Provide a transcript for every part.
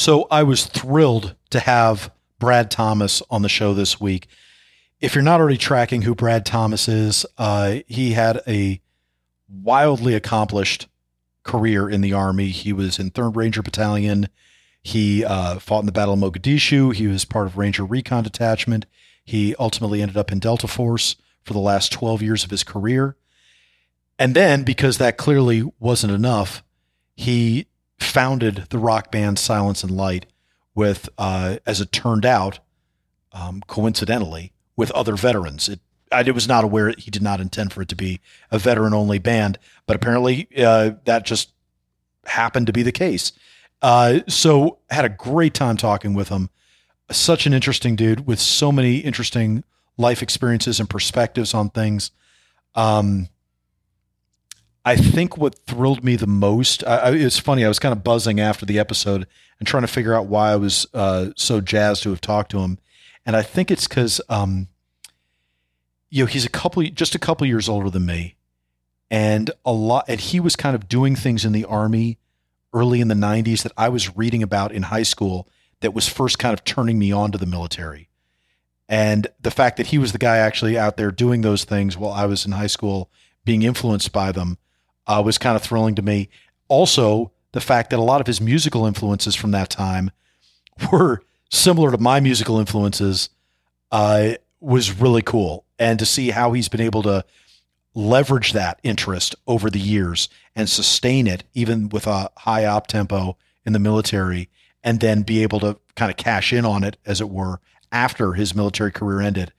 So I was thrilled to have Brad Thomas on the show this week. If you're not already tracking who Brad Thomas is, uh, he had a wildly accomplished career in the Army. He was in 3rd Ranger Battalion. He uh, fought in the Battle of Mogadishu. He was part of Ranger Recon Detachment. He ultimately ended up in Delta Force for the last 12 years of his career. And then, because that clearly wasn't enough, he founded the rock band Silence and Light with, uh, as it turned out, um, coincidentally, with other veterans. It, I was not aware he did not intend for it to be a veteran only band, but apparently uh, that just happened to be the case. Uh, so had a great time talking with him. Such an interesting dude with so many interesting life experiences and perspectives on things. Um, I think what thrilled me the most, I, I, it's funny, I was kind of buzzing after the episode and trying to figure out why I was uh, so jazzed to have talked to him. And I think it's because, um, you know, he's a couple, just a couple years older than me. And a lot, and he was kind of doing things in the army early in the 90s that I was reading about in high school that was first kind of turning me on to the military. And the fact that he was the guy actually out there doing those things while I was in high school, being influenced by them, uh, was kind of thrilling to me. Also, the fact that a lot of his musical influences from that time were similar to my musical influences uh, was really cool. And to see how he's been able to leverage that interest over the years and sustain it, even with a high op tempo in the military, and then be able to kind of cash in on it, as it were, after his military career ended,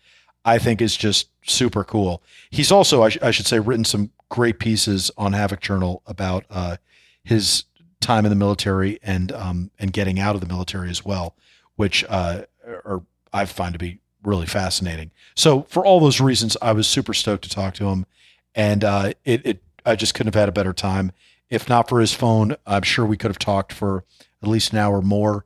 I think is just super cool. He's also, I, sh- I should say, written some great pieces on Havok Journal about uh, his time in the military and um, and getting out of the military as well, which uh, are I find to be really fascinating. So for all those reasons, I was super stoked to talk to him, and uh, it, it I just couldn't have had a better time. If not for his phone, I'm sure we could have talked for at least an hour more.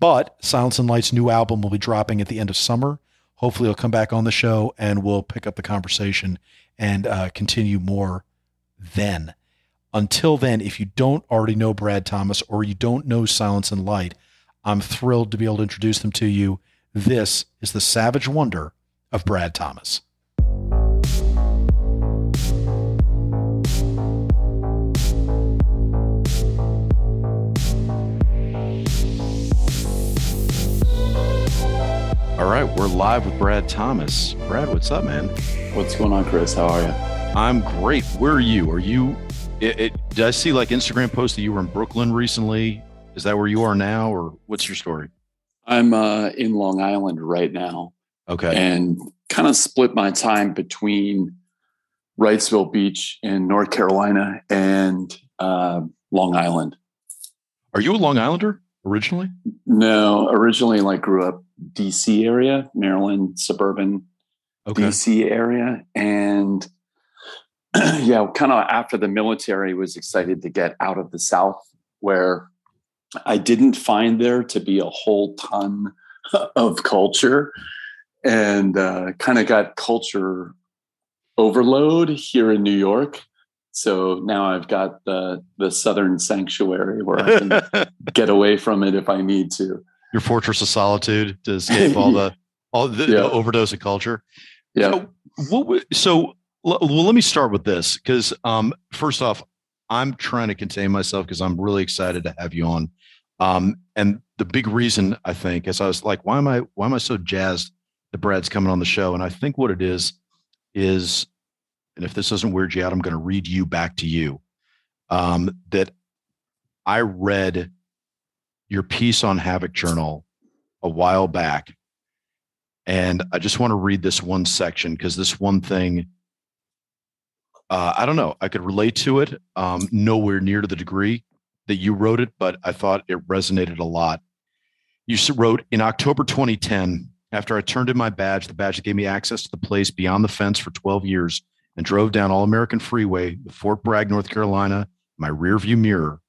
But Silence and Light's new album will be dropping at the end of summer. Hopefully, he'll come back on the show and we'll pick up the conversation and uh, continue more then. Until then, if you don't already know Brad Thomas or you don't know Silence and Light, I'm thrilled to be able to introduce them to you. This is the Savage Wonder of Brad Thomas. All right, we're live with Brad Thomas. Brad, what's up, man? What's going on, Chris? How are you? I'm great. Where are you? Are you? It, it, did I see like Instagram post that you were in Brooklyn recently? Is that where you are now, or what's your story? I'm uh, in Long Island right now. Okay, and kind of split my time between Wrightsville Beach in North Carolina and uh, Long Island. Are you a Long Islander originally? No, originally like grew up DC area, Maryland, suburban okay. DC area. And yeah, kind of after the military was excited to get out of the South where I didn't find there to be a whole ton of culture and uh, kind of got culture overload here in New York. So now I've got the the southern sanctuary where I can get away from it if I need to your fortress of solitude to escape all the all the, yeah. the overdose of culture. Yeah. So, what? So, well, let me start with this because um, first off, I'm trying to contain myself because I'm really excited to have you on. Um, and the big reason I think is I was like, why am I why am I so jazzed that Brad's coming on the show? And I think what it is is, and if this doesn't weird you out, I'm going to read you back to you. Um, that I read your piece on Havok Journal a while back. And I just want to read this one section because this one thing, uh, I don't know, I could relate to it, um, nowhere near to the degree that you wrote it, but I thought it resonated a lot. You wrote in October 2010, after I turned in my badge, the badge that gave me access to the place beyond the fence for 12 years, and drove down All American Freeway with Fort Bragg, North Carolina, my rearview mirror,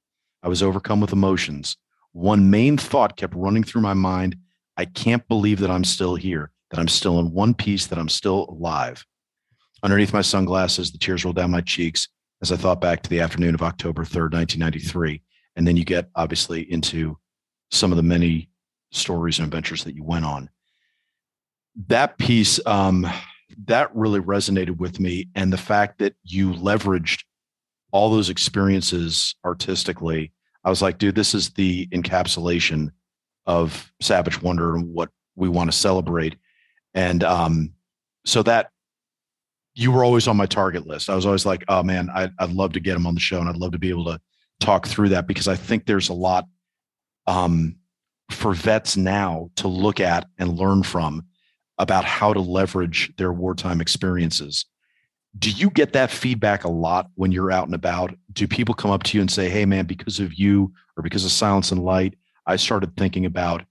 I was overcome with emotions one main thought kept running through my mind I can't believe that I'm still here, that I'm still in one piece, that I'm still alive. Underneath my sunglasses, the tears rolled down my cheeks as I thought back to the afternoon of October 3rd, 1993. And then you get obviously into some of the many stories and adventures that you went on. That piece, um, that really resonated with me. And the fact that you leveraged all those experiences artistically, I was like, dude, this is the encapsulation of Savage Wonder and what we want to celebrate. And um, so that you were always on my target list. I was always like, oh man, I'd, I'd love to get him on the show and I'd love to be able to talk through that because I think there's a lot um, for vets now to look at and learn from about how to leverage their wartime experiences. Do you get that feedback a lot when you're out and about? Do people come up to you and say, "Hey, man, because of you or because of Silence and Light, I started thinking about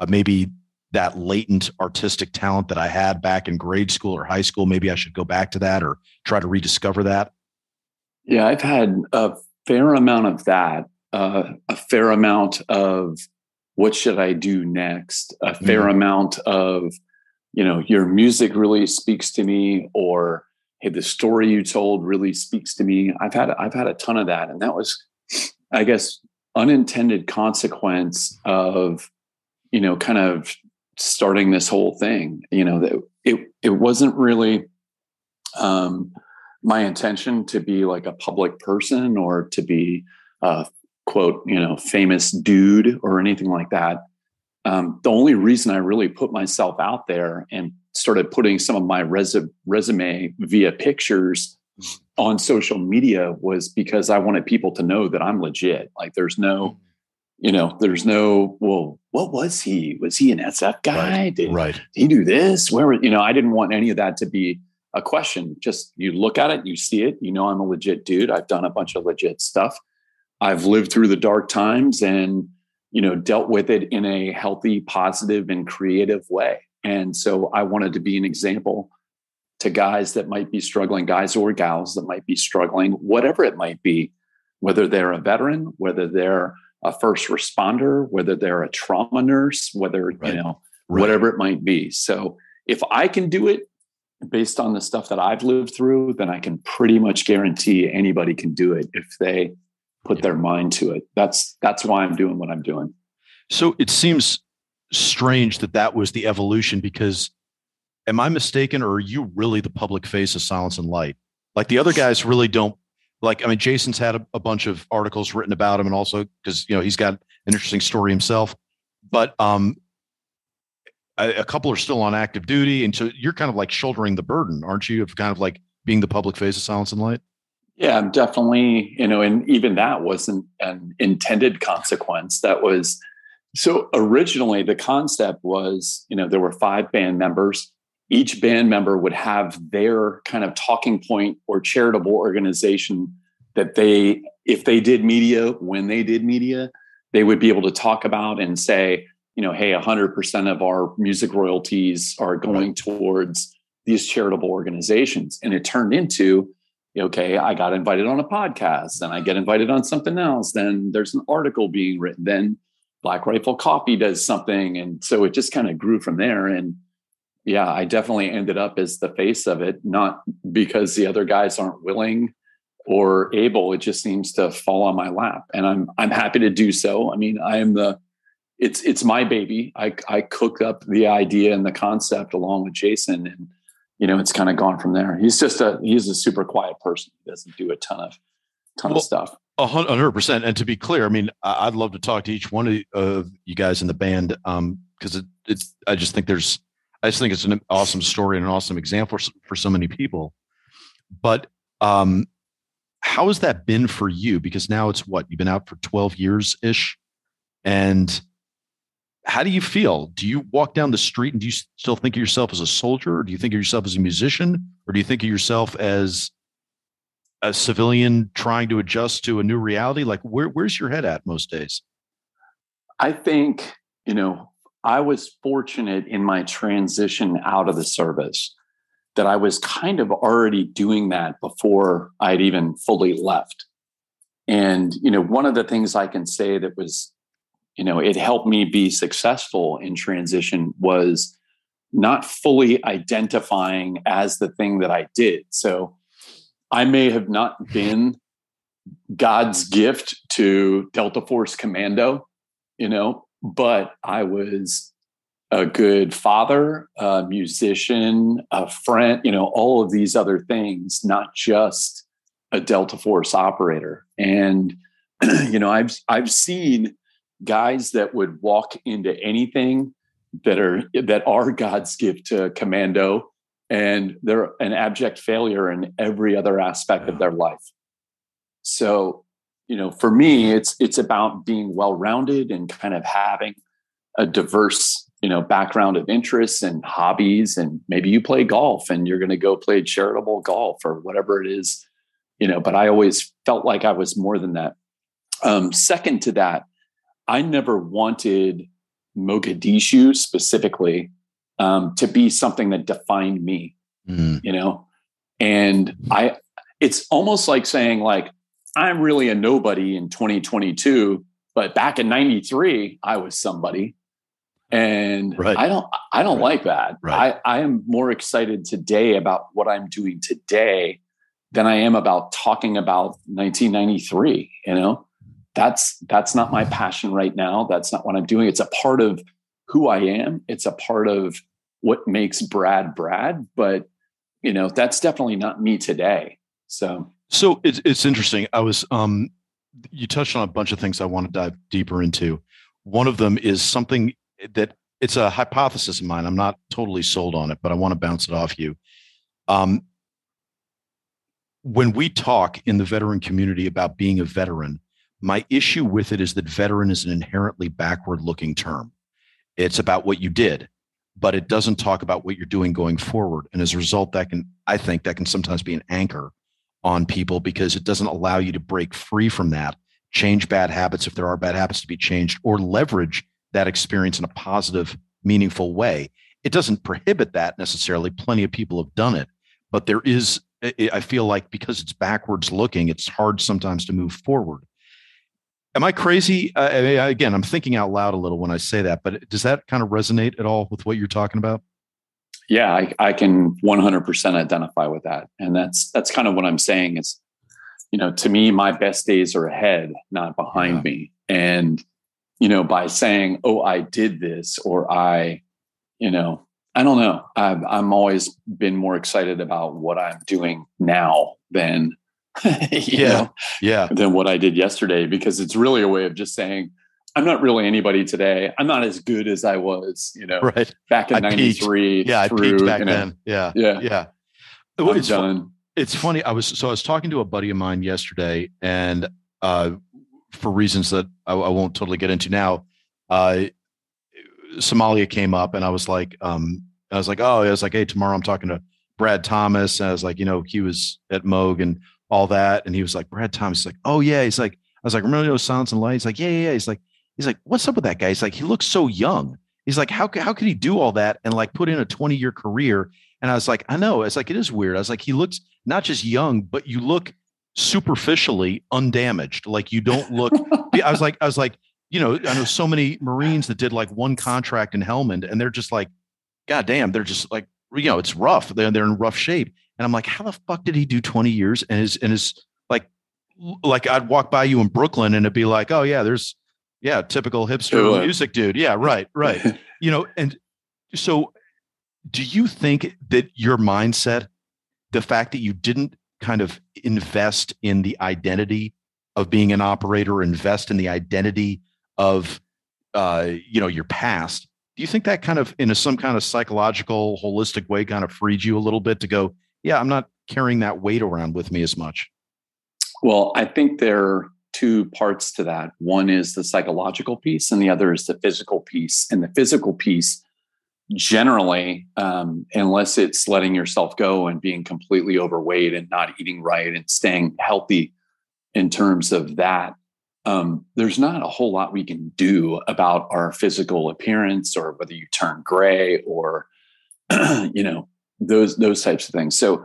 uh, maybe that latent artistic talent that I had back in grade school or high school. Maybe I should go back to that or try to rediscover that." Yeah, I've had a fair amount of that. Uh, a fair amount of what should I do next? A fair mm-hmm. amount of you know, your music really speaks to me or hey, the story you told really speaks to me. I've had I've had a ton of that. And that was, I guess, unintended consequence of, you know, kind of starting this whole thing. You know, that it it wasn't really um my intention to be like a public person or to be a quote, you know, famous dude or anything like that um, the only reason I really put myself out there and started putting some of my res- resume via pictures on social media was because I wanted people to know that I'm legit. Like there's no, you know, there's no, well, what was he? Was he an SF guy? Right. Did, right. did he do this? Where, you know, I didn't want any of that to be a question. Just you look at it, you see it, you know, I'm a legit dude. I've done a bunch of legit stuff. I've lived through the dark times and you know dealt with it in a healthy positive and creative way and so i wanted to be an example to guys that might be struggling guys or gals that might be struggling whatever it might be whether they're a veteran whether they're a first responder whether they're a trauma nurse whether right. you know right. whatever it might be so if i can do it based on the stuff that i've lived through then i can pretty much guarantee anybody can do it if they put their mind to it. That's that's why I'm doing what I'm doing. So it seems strange that that was the evolution because am I mistaken or are you really the public face of Silence and Light? Like the other guys really don't like I mean Jason's had a, a bunch of articles written about him and also because you know he's got an interesting story himself. But um a, a couple are still on active duty and so you're kind of like shouldering the burden, aren't you, of kind of like being the public face of Silence and Light? Yeah, definitely. You know, and even that wasn't an intended consequence. That was so originally the concept was, you know, there were five band members. Each band member would have their kind of talking point or charitable organization that they, if they did media, when they did media, they would be able to talk about and say, you know, hey, 100% of our music royalties are going towards these charitable organizations. And it turned into, okay, I got invited on a podcast, and I get invited on something else. Then there's an article being written. Then Black Rifle Coffee does something. And so it just kind of grew from there. And yeah, I definitely ended up as the face of it, not because the other guys aren't willing or able. It just seems to fall on my lap. And I'm I'm happy to do so. I mean, I am the it's it's my baby. I I cook up the idea and the concept along with Jason and you know, it's kind of gone from there. He's just a he's a super quiet person. He doesn't do a ton of ton well, of stuff. A hundred percent. And to be clear, I mean, I'd love to talk to each one of you guys in the band um, because it, it's. I just think there's. I just think it's an awesome story and an awesome example for, for so many people. But um, how has that been for you? Because now it's what you've been out for twelve years ish, and how do you feel? Do you walk down the street and do you still think of yourself as a soldier, or do you think of yourself as a musician, or do you think of yourself as a civilian trying to adjust to a new reality? Like, where, where's your head at most days? I think you know I was fortunate in my transition out of the service that I was kind of already doing that before I'd even fully left. And you know, one of the things I can say that was you know it helped me be successful in transition was not fully identifying as the thing that I did. So I may have not been God's gift to Delta Force Commando, you know, but I was a good father, a musician, a friend, you know, all of these other things, not just a Delta Force operator. And you know, I've I've seen guys that would walk into anything that are that are God's gift to commando, and they're an abject failure in every other aspect of their life. So, you know, for me, it's it's about being well-rounded and kind of having a diverse, you know, background of interests and hobbies. And maybe you play golf and you're going to go play charitable golf or whatever it is, you know. But I always felt like I was more than that. Um, second to that, I never wanted Mogadishu specifically um, to be something that defined me, mm. you know? And I, it's almost like saying, like, I'm really a nobody in 2022, but back in 93, I was somebody. And right. I don't, I don't right. like that. Right. I, I am more excited today about what I'm doing today than I am about talking about 1993, you know? That's that's not my passion right now. That's not what i'm doing. It's a part of who i am. It's a part of what makes brad brad but you know that's definitely not me today. So so it's, it's interesting. I was um you touched on a bunch of things i want to dive deeper into. One of them is something that it's a hypothesis of mine. I'm not totally sold on it but i want to bounce it off you. Um when we talk in the veteran community about being a veteran my issue with it is that veteran is an inherently backward looking term. It's about what you did, but it doesn't talk about what you're doing going forward. And as a result, that can, I think, that can sometimes be an anchor on people because it doesn't allow you to break free from that, change bad habits if there are bad habits to be changed, or leverage that experience in a positive, meaningful way. It doesn't prohibit that necessarily. Plenty of people have done it, but there is, I feel like because it's backwards looking, it's hard sometimes to move forward. Am I crazy? Uh, again, I'm thinking out loud a little when I say that, but does that kind of resonate at all with what you're talking about? Yeah, I, I can 100% identify with that, and that's that's kind of what I'm saying. Is you know, to me, my best days are ahead, not behind yeah. me. And you know, by saying, "Oh, I did this," or "I," you know, I don't know. I've I'm always been more excited about what I'm doing now than yeah. Know, yeah. Than what I did yesterday, because it's really a way of just saying, I'm not really anybody today. I'm not as good as I was, you know, right. back in 93. Yeah. Through, I peaked back you know, then. Yeah. Yeah. Yeah. It's done. It's funny. I was, so I was talking to a buddy of mine yesterday and, uh, for reasons that I, I won't totally get into now, uh, Somalia came up and I was like, um, I was like, oh, I was like, hey, tomorrow I'm talking to Brad Thomas. And I was like, you know, he was at Moog and all that. And he was like, Brad Thomas. He's like, oh yeah. He's like, I was like, remember those Silence and Lights? He's like, yeah, yeah, yeah. He's like, he's like, what's up with that guy? He's like, he looks so young. He's like, how how could he do all that and like put in a 20 year career? And I was like, I know. It's like it is weird. I was like, he looks not just young, but you look superficially undamaged. Like you don't look. I was like, I was like, you know, I know so many Marines that did like one contract in Helmand, and they're just like, God damn, they're just like, you know, it's rough. They're they're in rough shape. And I'm like, how the fuck did he do 20 years? And his and his like like I'd walk by you in Brooklyn and it'd be like, oh yeah, there's yeah, typical hipster music dude. Yeah, right, right. you know, and so do you think that your mindset, the fact that you didn't kind of invest in the identity of being an operator, invest in the identity of uh, you know, your past, do you think that kind of in a, some kind of psychological holistic way kind of freed you a little bit to go yeah, I'm not carrying that weight around with me as much. Well, I think there are two parts to that. One is the psychological piece, and the other is the physical piece. And the physical piece, generally, um, unless it's letting yourself go and being completely overweight and not eating right and staying healthy in terms of that, um, there's not a whole lot we can do about our physical appearance or whether you turn gray or, you know, those those types of things. So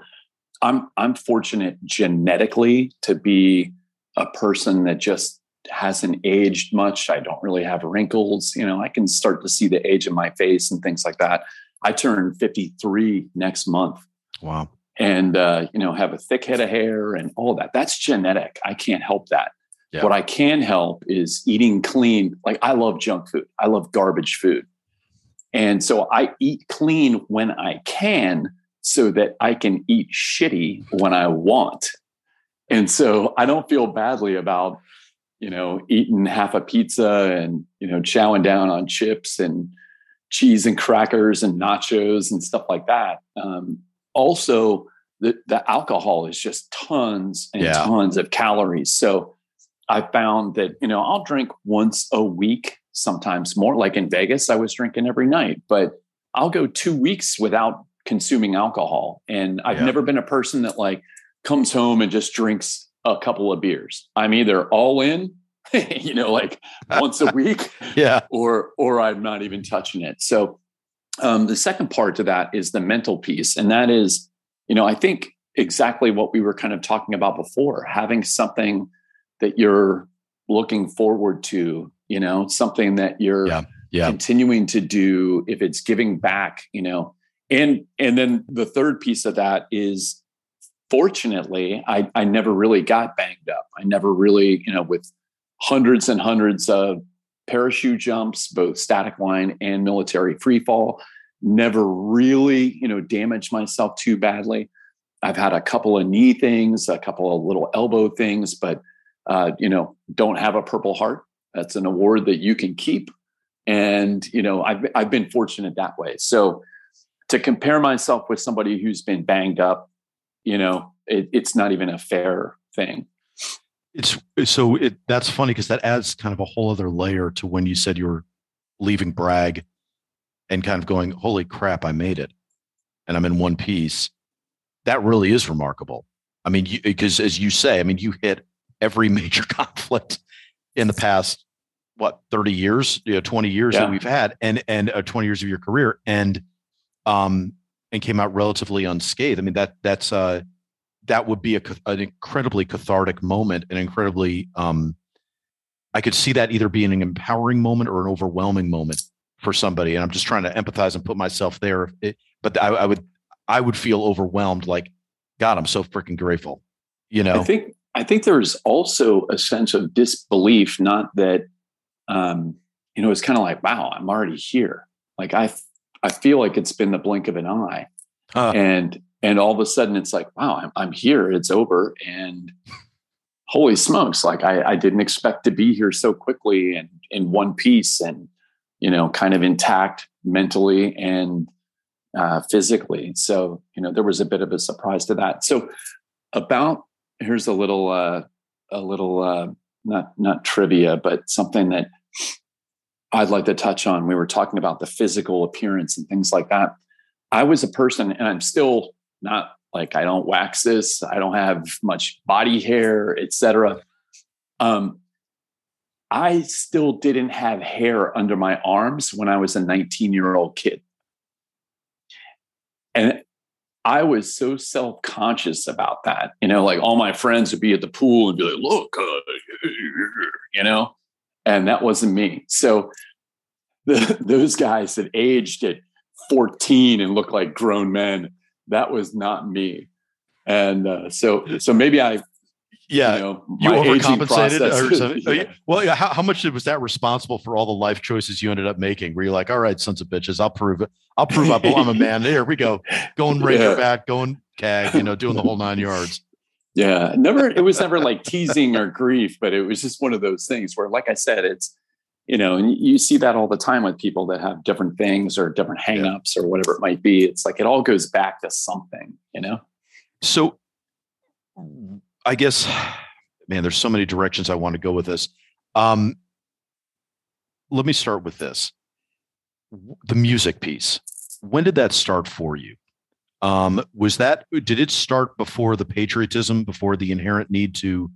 I'm I'm fortunate genetically to be a person that just hasn't aged much. I don't really have wrinkles. You know, I can start to see the age of my face and things like that. I turn 53 next month. Wow. And uh, you know, have a thick head of hair and all that. That's genetic. I can't help that. Yeah. What I can help is eating clean. Like I love junk food. I love garbage food. And so I eat clean when I can so that I can eat shitty when I want. And so I don't feel badly about, you know, eating half a pizza and, you know, chowing down on chips and cheese and crackers and nachos and stuff like that. Um, also, the, the alcohol is just tons and yeah. tons of calories. So I found that, you know, I'll drink once a week, sometimes more. Like in Vegas, I was drinking every night, but I'll go two weeks without consuming alcohol. And I've yeah. never been a person that like comes home and just drinks a couple of beers. I'm either all in, you know, like once a week, yeah, or or I'm not even touching it. So um, the second part to that is the mental piece, and that is, you know, I think exactly what we were kind of talking about before, having something that you're looking forward to, you know, something that you're yeah, yeah. continuing to do. If it's giving back, you know, and and then the third piece of that is fortunately I, I never really got banged up i never really you know with hundreds and hundreds of parachute jumps both static line and military free fall never really you know damaged myself too badly i've had a couple of knee things a couple of little elbow things but uh, you know don't have a purple heart that's an award that you can keep and you know i've, I've been fortunate that way so to compare myself with somebody who's been banged up, you know, it, it's not even a fair thing. It's so it that's funny because that adds kind of a whole other layer to when you said you were leaving Bragg and kind of going, holy crap, I made it. And I'm in one piece. That really is remarkable. I mean, because as you say, I mean, you hit every major conflict in the past, what, 30 years, you know, 20 years yeah. that we've had and, and uh, 20 years of your career. And um, and came out relatively unscathed. I mean that that's uh, that would be a, an incredibly cathartic moment, an incredibly um, I could see that either being an empowering moment or an overwhelming moment for somebody. And I'm just trying to empathize and put myself there. It, but I, I would I would feel overwhelmed. Like God, I'm so freaking grateful. You know, I think I think there's also a sense of disbelief, not that um, you know, it's kind of like, wow, I'm already here. Like I I feel like it's been the blink of an eye. Uh, and and all of a sudden it's like, wow, I'm, I'm here. It's over. And holy smokes, like I, I didn't expect to be here so quickly and in one piece and, you know, kind of intact mentally and uh, physically. So, you know, there was a bit of a surprise to that. So about here's a little uh a little uh not not trivia, but something that I'd like to touch on. We were talking about the physical appearance and things like that. I was a person, and I'm still not like I don't wax this. I don't have much body hair, etc. Um, I still didn't have hair under my arms when I was a 19 year old kid, and I was so self conscious about that. You know, like all my friends would be at the pool and be like, "Look, uh, you know," and that wasn't me. So the, those guys that aged at 14 and looked like grown men, that was not me. And uh, so, so maybe I, yeah, you, know, you overcompensated or something. Oh, yeah. Well, how, how much was that responsible for all the life choices you ended up making? Where you're like, all right, sons of bitches, I'll prove it. I'll prove oh, I'm a man. Here we go, going Razorback, yeah. going CAG, you know, doing the whole nine yards. Yeah, never. It was never like teasing or grief, but it was just one of those things where, like I said, it's you know, and you see that all the time with people that have different things or different hangups yeah. or whatever it might be. It's like it all goes back to something, you know. So, I guess, man, there's so many directions I want to go with this. Um, let me start with this: the music piece. When did that start for you? Um, was that did it start before the patriotism, before the inherent need to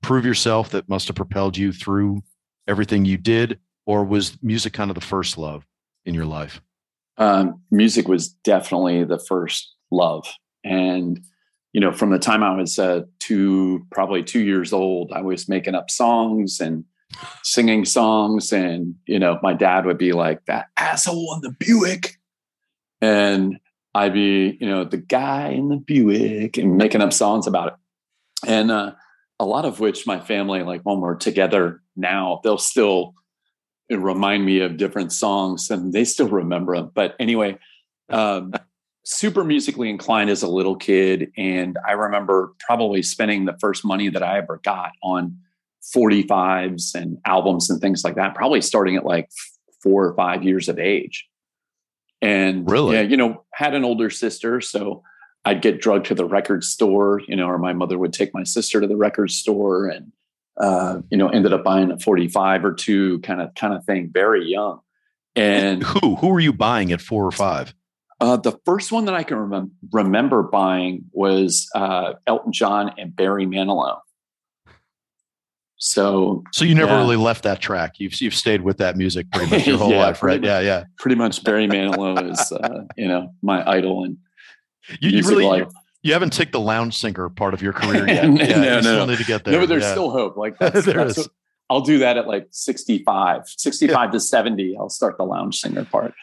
prove yourself that must have propelled you through everything you did, or was music kind of the first love in your life? Um, music was definitely the first love, and you know, from the time I was uh, two, probably two years old, I was making up songs and singing songs, and you know, my dad would be like, "That asshole in the Buick," and I'd be, you know, the guy in the Buick, and making up songs about it. And uh, a lot of which my family, like when we're together now, they'll still remind me of different songs and they still remember them. But anyway, um, super musically inclined as a little kid. And I remember probably spending the first money that I ever got on 45s and albums and things like that, probably starting at like four or five years of age. And really, yeah, you know, had an older sister. So I'd get drugged to the record store, you know, or my mother would take my sister to the record store and, uh, you know, ended up buying a 45 or two kind of, kind of thing very young. And who, who were you buying at four or five? Uh, the first one that I can rem- remember buying was uh, Elton John and Barry Manilow. So, so you never yeah. really left that track. You've you've stayed with that music pretty much your whole yeah, life, right? Much, yeah, yeah. Pretty much, Barry Manilow is uh, you know my idol and you, you really life. you haven't ticked the lounge singer part of your career yet. no, yeah, no, no, need to get there. No, but there's still hope. Like that's, there that's is. What, I'll do that at like 65, 65 yeah. to 70. I'll start the lounge singer part.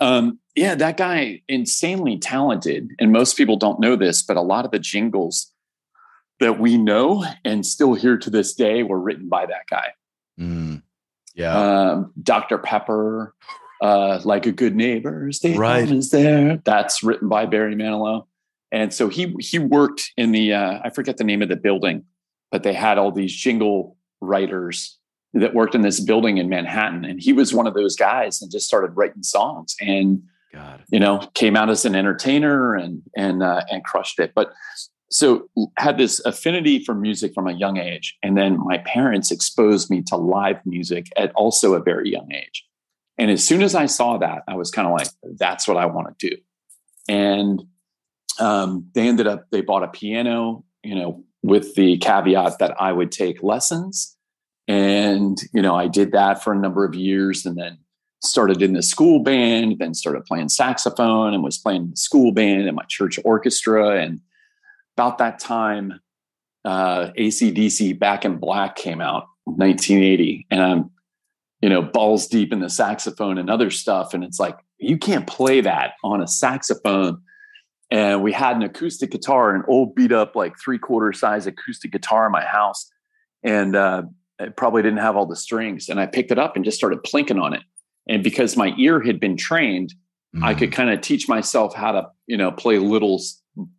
Um, yeah, that guy, insanely talented. And most people don't know this, but a lot of the jingles that we know and still hear to this day were written by that guy. Mm, yeah. Um, Dr. Pepper, uh, like a good neighbor, State right. is there. That's written by Barry Manilow. And so he he worked in the uh, I forget the name of the building, but they had all these jingle writers that worked in this building in Manhattan. And he was one of those guys and just started writing songs and, God. you know, came out as an entertainer and, and, uh, and crushed it. But so had this affinity for music from a young age. And then my parents exposed me to live music at also a very young age. And as soon as I saw that, I was kind of like, that's what I want to do. And um, they ended up, they bought a piano, you know, with the caveat that I would take lessons. And, you know, I did that for a number of years and then started in the school band, then started playing saxophone and was playing in the school band and my church orchestra. And about that time, uh, ACDC Back in Black came out 1980. And I'm, you know, balls deep in the saxophone and other stuff. And it's like, you can't play that on a saxophone and we had an acoustic guitar, an old beat up like three quarter size acoustic guitar in my house, and uh, it probably didn't have all the strings. And I picked it up and just started plinking on it. And because my ear had been trained, mm. I could mm. kind of teach myself how to you know play little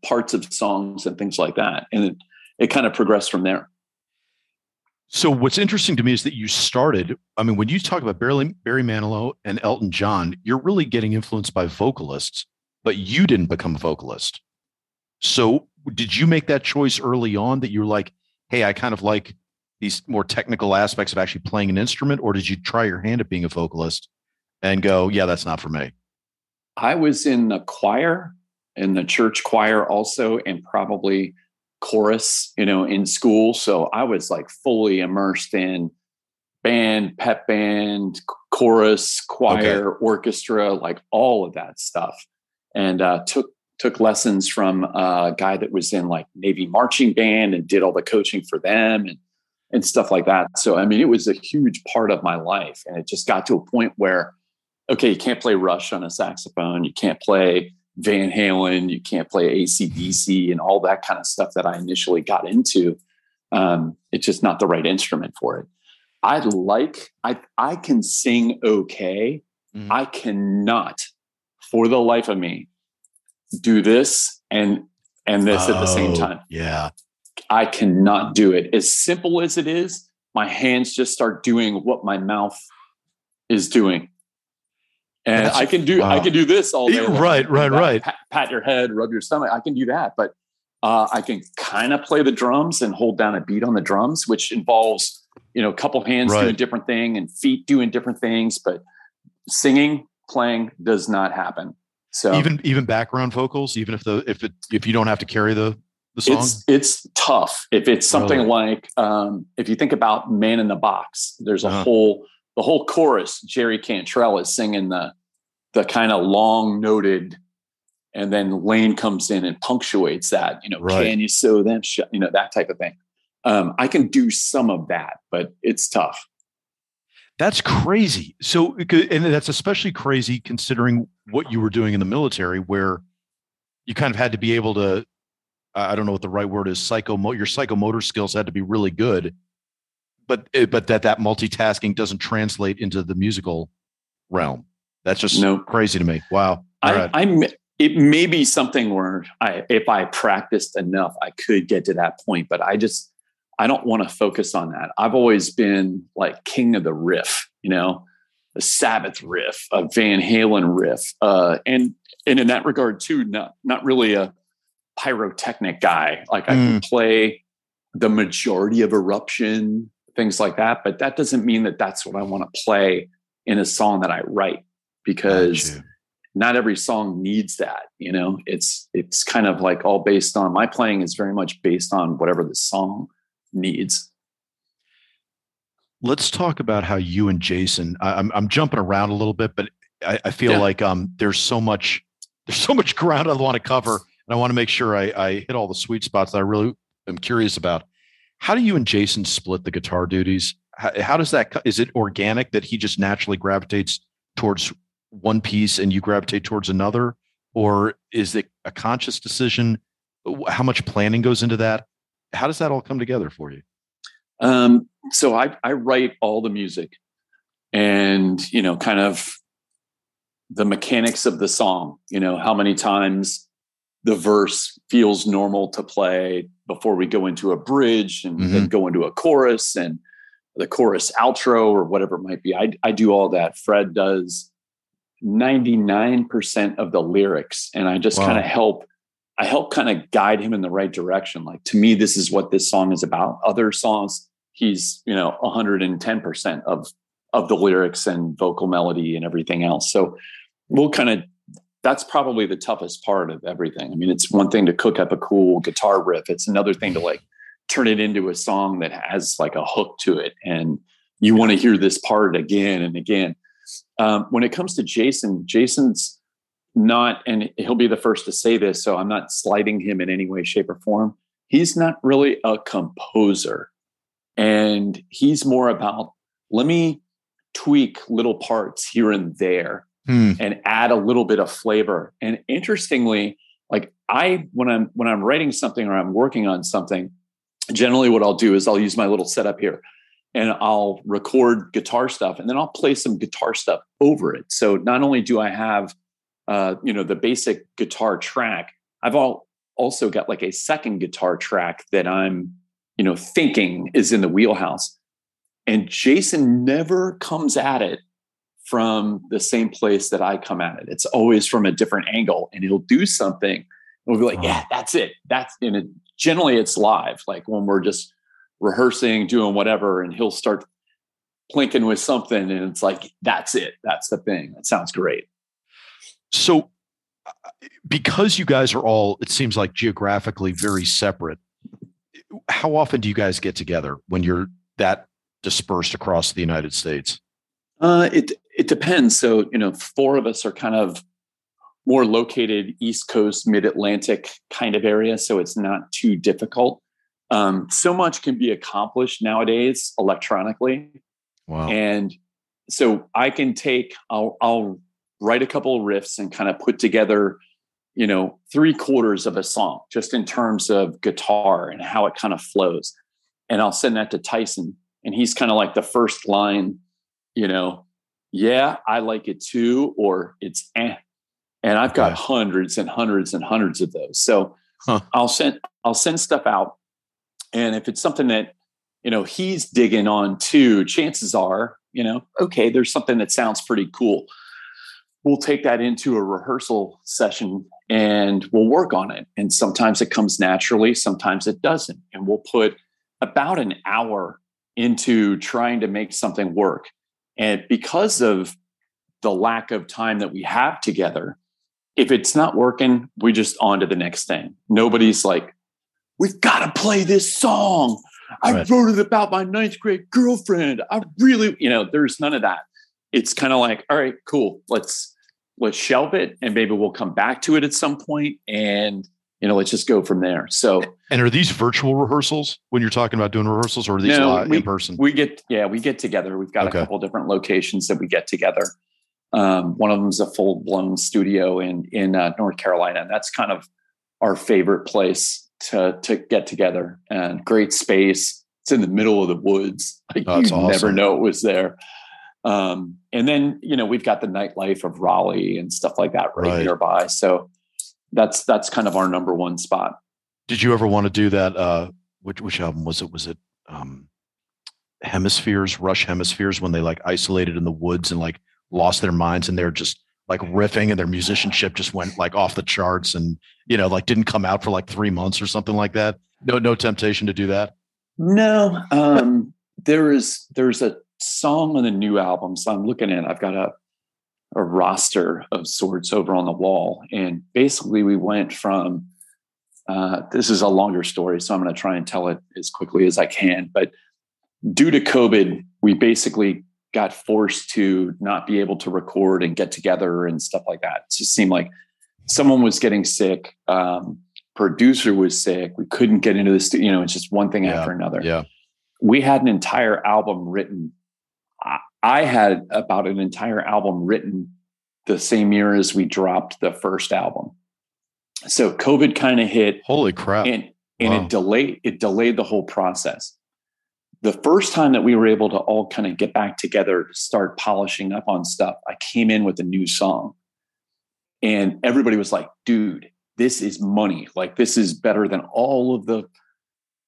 parts of songs and things like that, and it, it kind of progressed from there. So what's interesting to me is that you started. I mean, when you talk about Barry, Barry Manilow and Elton John, you're really getting influenced by vocalists but you didn't become a vocalist. So did you make that choice early on that you're like, hey, I kind of like these more technical aspects of actually playing an instrument, or did you try your hand at being a vocalist and go, yeah, that's not for me? I was in the choir, in the church choir also, and probably chorus, you know, in school. So I was like fully immersed in band, pep band, chorus, choir, okay. orchestra, like all of that stuff and uh, took took lessons from a guy that was in like Navy marching band and did all the coaching for them and and stuff like that. So I mean, it was a huge part of my life, and it just got to a point where, okay, you can't play Rush on a saxophone, you can't play Van Halen, you can't play ACDC, and all that kind of stuff that I initially got into. Um, it's just not the right instrument for it. I like I I can sing okay. Mm-hmm. I cannot for the life of me do this and and this oh, at the same oh, time. Yeah. I cannot do it. As simple as it is, my hands just start doing what my mouth is doing. And That's, I can do wow. I can do this all day. Right, right, right. Pat, pat, your head, rub your stomach. I can do that, but uh, I can kind of play the drums and hold down a beat on the drums, which involves you know a couple hands right. doing different thing and feet doing different things. But singing, playing does not happen. So even even background vocals, even if the if it if you don't have to carry the the song, it's it's tough. If it's something really? like um, if you think about Man in the Box, there's a uh-huh. whole the whole chorus. Jerry Cantrell is singing the the kind of long noted, and then Layne comes in and punctuates that. You know, right. can you sew them shut? You know that type of thing. Um, I can do some of that, but it's tough. That's crazy. So, and that's especially crazy considering what you were doing in the military, where you kind of had to be able to I don't know what the right word is. Psycho, your psychomotor skills had to be really good, but eh, but that that multitasking doesn't translate into the musical realm. That's just no. crazy to me. Wow. I, I'm. It may be something where I, if I practiced enough, I could get to that point. But I just, I don't want to focus on that. I've always been like king of the riff. You know, a Sabbath riff, a Van Halen riff, uh, and and in that regard too, not not really a pyrotechnic guy. Like I can mm. play the majority of Eruption, things like that, but that doesn't mean that that's what I want to play in a song that I write because not every song needs that. You know, it's it's kind of like all based on my playing is very much based on whatever the song needs. Let's talk about how you and Jason. I, am I'm jumping around a little bit, but I, I feel yeah. like um, there's so much there's so much ground I want to cover, and I want to make sure I, I hit all the sweet spots that I really am curious about. How do you and Jason split the guitar duties? How, how does that? Is it organic that he just naturally gravitates towards one piece and you gravitate towards another, or is it a conscious decision? How much planning goes into that? How does that all come together for you? Um, so I, I write all the music and, you know, kind of the mechanics of the song, you know, how many times the verse feels normal to play before we go into a bridge and mm-hmm. then go into a chorus and the chorus outro or whatever it might be. I, I do all that. Fred does 99% of the lyrics and I just wow. kind of help I help kind of guide him in the right direction. Like to me, this is what this song is about. Other songs, he's you know 110% of of the lyrics and vocal melody and everything else. So we'll kind of that's probably the toughest part of everything. I mean it's one thing to cook up a cool guitar riff. It's another thing to like turn it into a song that has like a hook to it. And you want to hear this part again and again. Um, when it comes to jason jason's not and he'll be the first to say this so i'm not slighting him in any way shape or form he's not really a composer and he's more about let me tweak little parts here and there hmm. and add a little bit of flavor. And interestingly, like I when I'm when I'm writing something or I'm working on something, generally what I'll do is I'll use my little setup here and I'll record guitar stuff and then I'll play some guitar stuff over it. So not only do I have uh, you know the basic guitar track, I've all also got like a second guitar track that I'm you know, thinking is in the wheelhouse. And Jason never comes at it from the same place that I come at it. It's always from a different angle, and he'll do something. And we'll be like, "Yeah, that's it. That's in it." Generally, it's live, like when we're just rehearsing, doing whatever, and he'll start plinking with something, and it's like, "That's it. That's the thing. That sounds great." So, because you guys are all, it seems like geographically very separate how often do you guys get together when you're that dispersed across the United States? Uh, it it depends. So you know, four of us are kind of more located East Coast, Mid Atlantic kind of area, so it's not too difficult. Um, so much can be accomplished nowadays electronically. Wow! And so I can take I'll I'll write a couple of riffs and kind of put together you know, three quarters of a song just in terms of guitar and how it kind of flows. And I'll send that to Tyson. And he's kind of like the first line, you know, yeah, I like it too, or it's eh. And I've got hundreds and hundreds and hundreds of those. So huh. I'll send I'll send stuff out. And if it's something that, you know, he's digging on too, chances are, you know, okay, there's something that sounds pretty cool. We'll take that into a rehearsal session and we'll work on it. And sometimes it comes naturally, sometimes it doesn't. And we'll put about an hour into trying to make something work. And because of the lack of time that we have together, if it's not working, we just on to the next thing. Nobody's like, we've got to play this song. I right. wrote it about my ninth grade girlfriend. I really, you know, there's none of that. It's kind of like, all right, cool. Let's let's shelve it and maybe we'll come back to it at some point and you know let's just go from there so and are these virtual rehearsals when you're talking about doing rehearsals or are these no, we, in person we get yeah we get together we've got okay. a couple different locations that we get together um, one of them is a full-blown studio in in uh, north carolina and that's kind of our favorite place to to get together and great space. It's in the middle of the woods. Like you awesome. never know it was there. Um, and then you know we've got the nightlife of Raleigh and stuff like that right, right, nearby. So that's that's kind of our number one spot. Did you ever want to do that? Uh, which which album was it? Was it um, Hemispheres, Rush Hemispheres, when they like isolated in the woods and like lost their minds and they're just like riffing and their musicianship just went like off the charts and you know like didn't come out for like three months or something like that. No, no temptation to do that. No, um, there is there's a song on the new album. So I'm looking at, I've got a, a roster of sorts over on the wall. And basically, we went from uh, this is a longer story, so I'm going to try and tell it as quickly as I can. But due to COVID, we basically got forced to not be able to record and get together and stuff like that. It just seemed like someone was getting sick. Um, producer was sick. We couldn't get into the studio. You know, it's just one thing yeah, after another. Yeah. We had an entire album written I had about an entire album written the same year as we dropped the first album. So COVID kind of hit. Holy crap. And and wow. it delayed it delayed the whole process. The first time that we were able to all kind of get back together to start polishing up on stuff, I came in with a new song. And everybody was like, dude, this is money. Like this is better than all of the,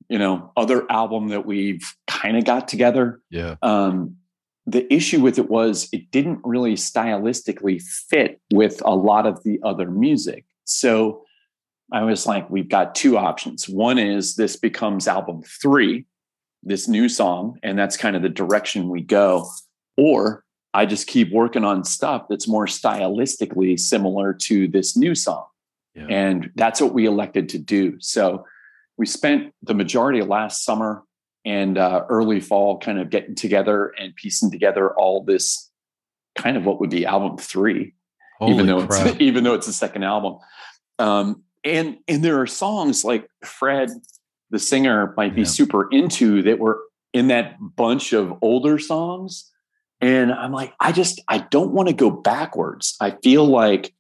you know, other album that we've kind of got together. Yeah. Um, the issue with it was it didn't really stylistically fit with a lot of the other music. So I was like, we've got two options. One is this becomes album three, this new song, and that's kind of the direction we go. Or I just keep working on stuff that's more stylistically similar to this new song. Yeah. And that's what we elected to do. So we spent the majority of last summer and uh, early fall kind of getting together and piecing together all this kind of what would be album three Holy even though crap. it's even though it's the second album um, and and there are songs like fred the singer might be yeah. super into that were in that bunch of older songs and i'm like i just i don't want to go backwards i feel like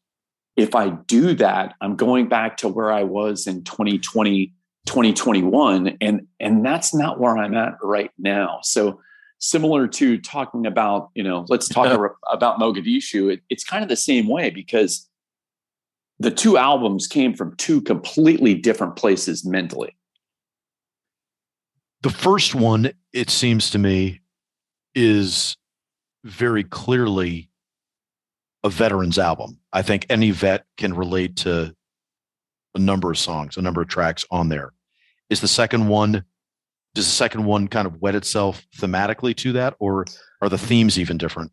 if i do that i'm going back to where i was in 2020 2021 and and that's not where i'm at right now. So similar to talking about you know let's talk about mogadishu it, it's kind of the same way because the two albums came from two completely different places mentally. The first one it seems to me is very clearly a veterans album. I think any vet can relate to a number of songs, a number of tracks on there. Is the second one, does the second one kind of wet itself thematically to that, or are the themes even different?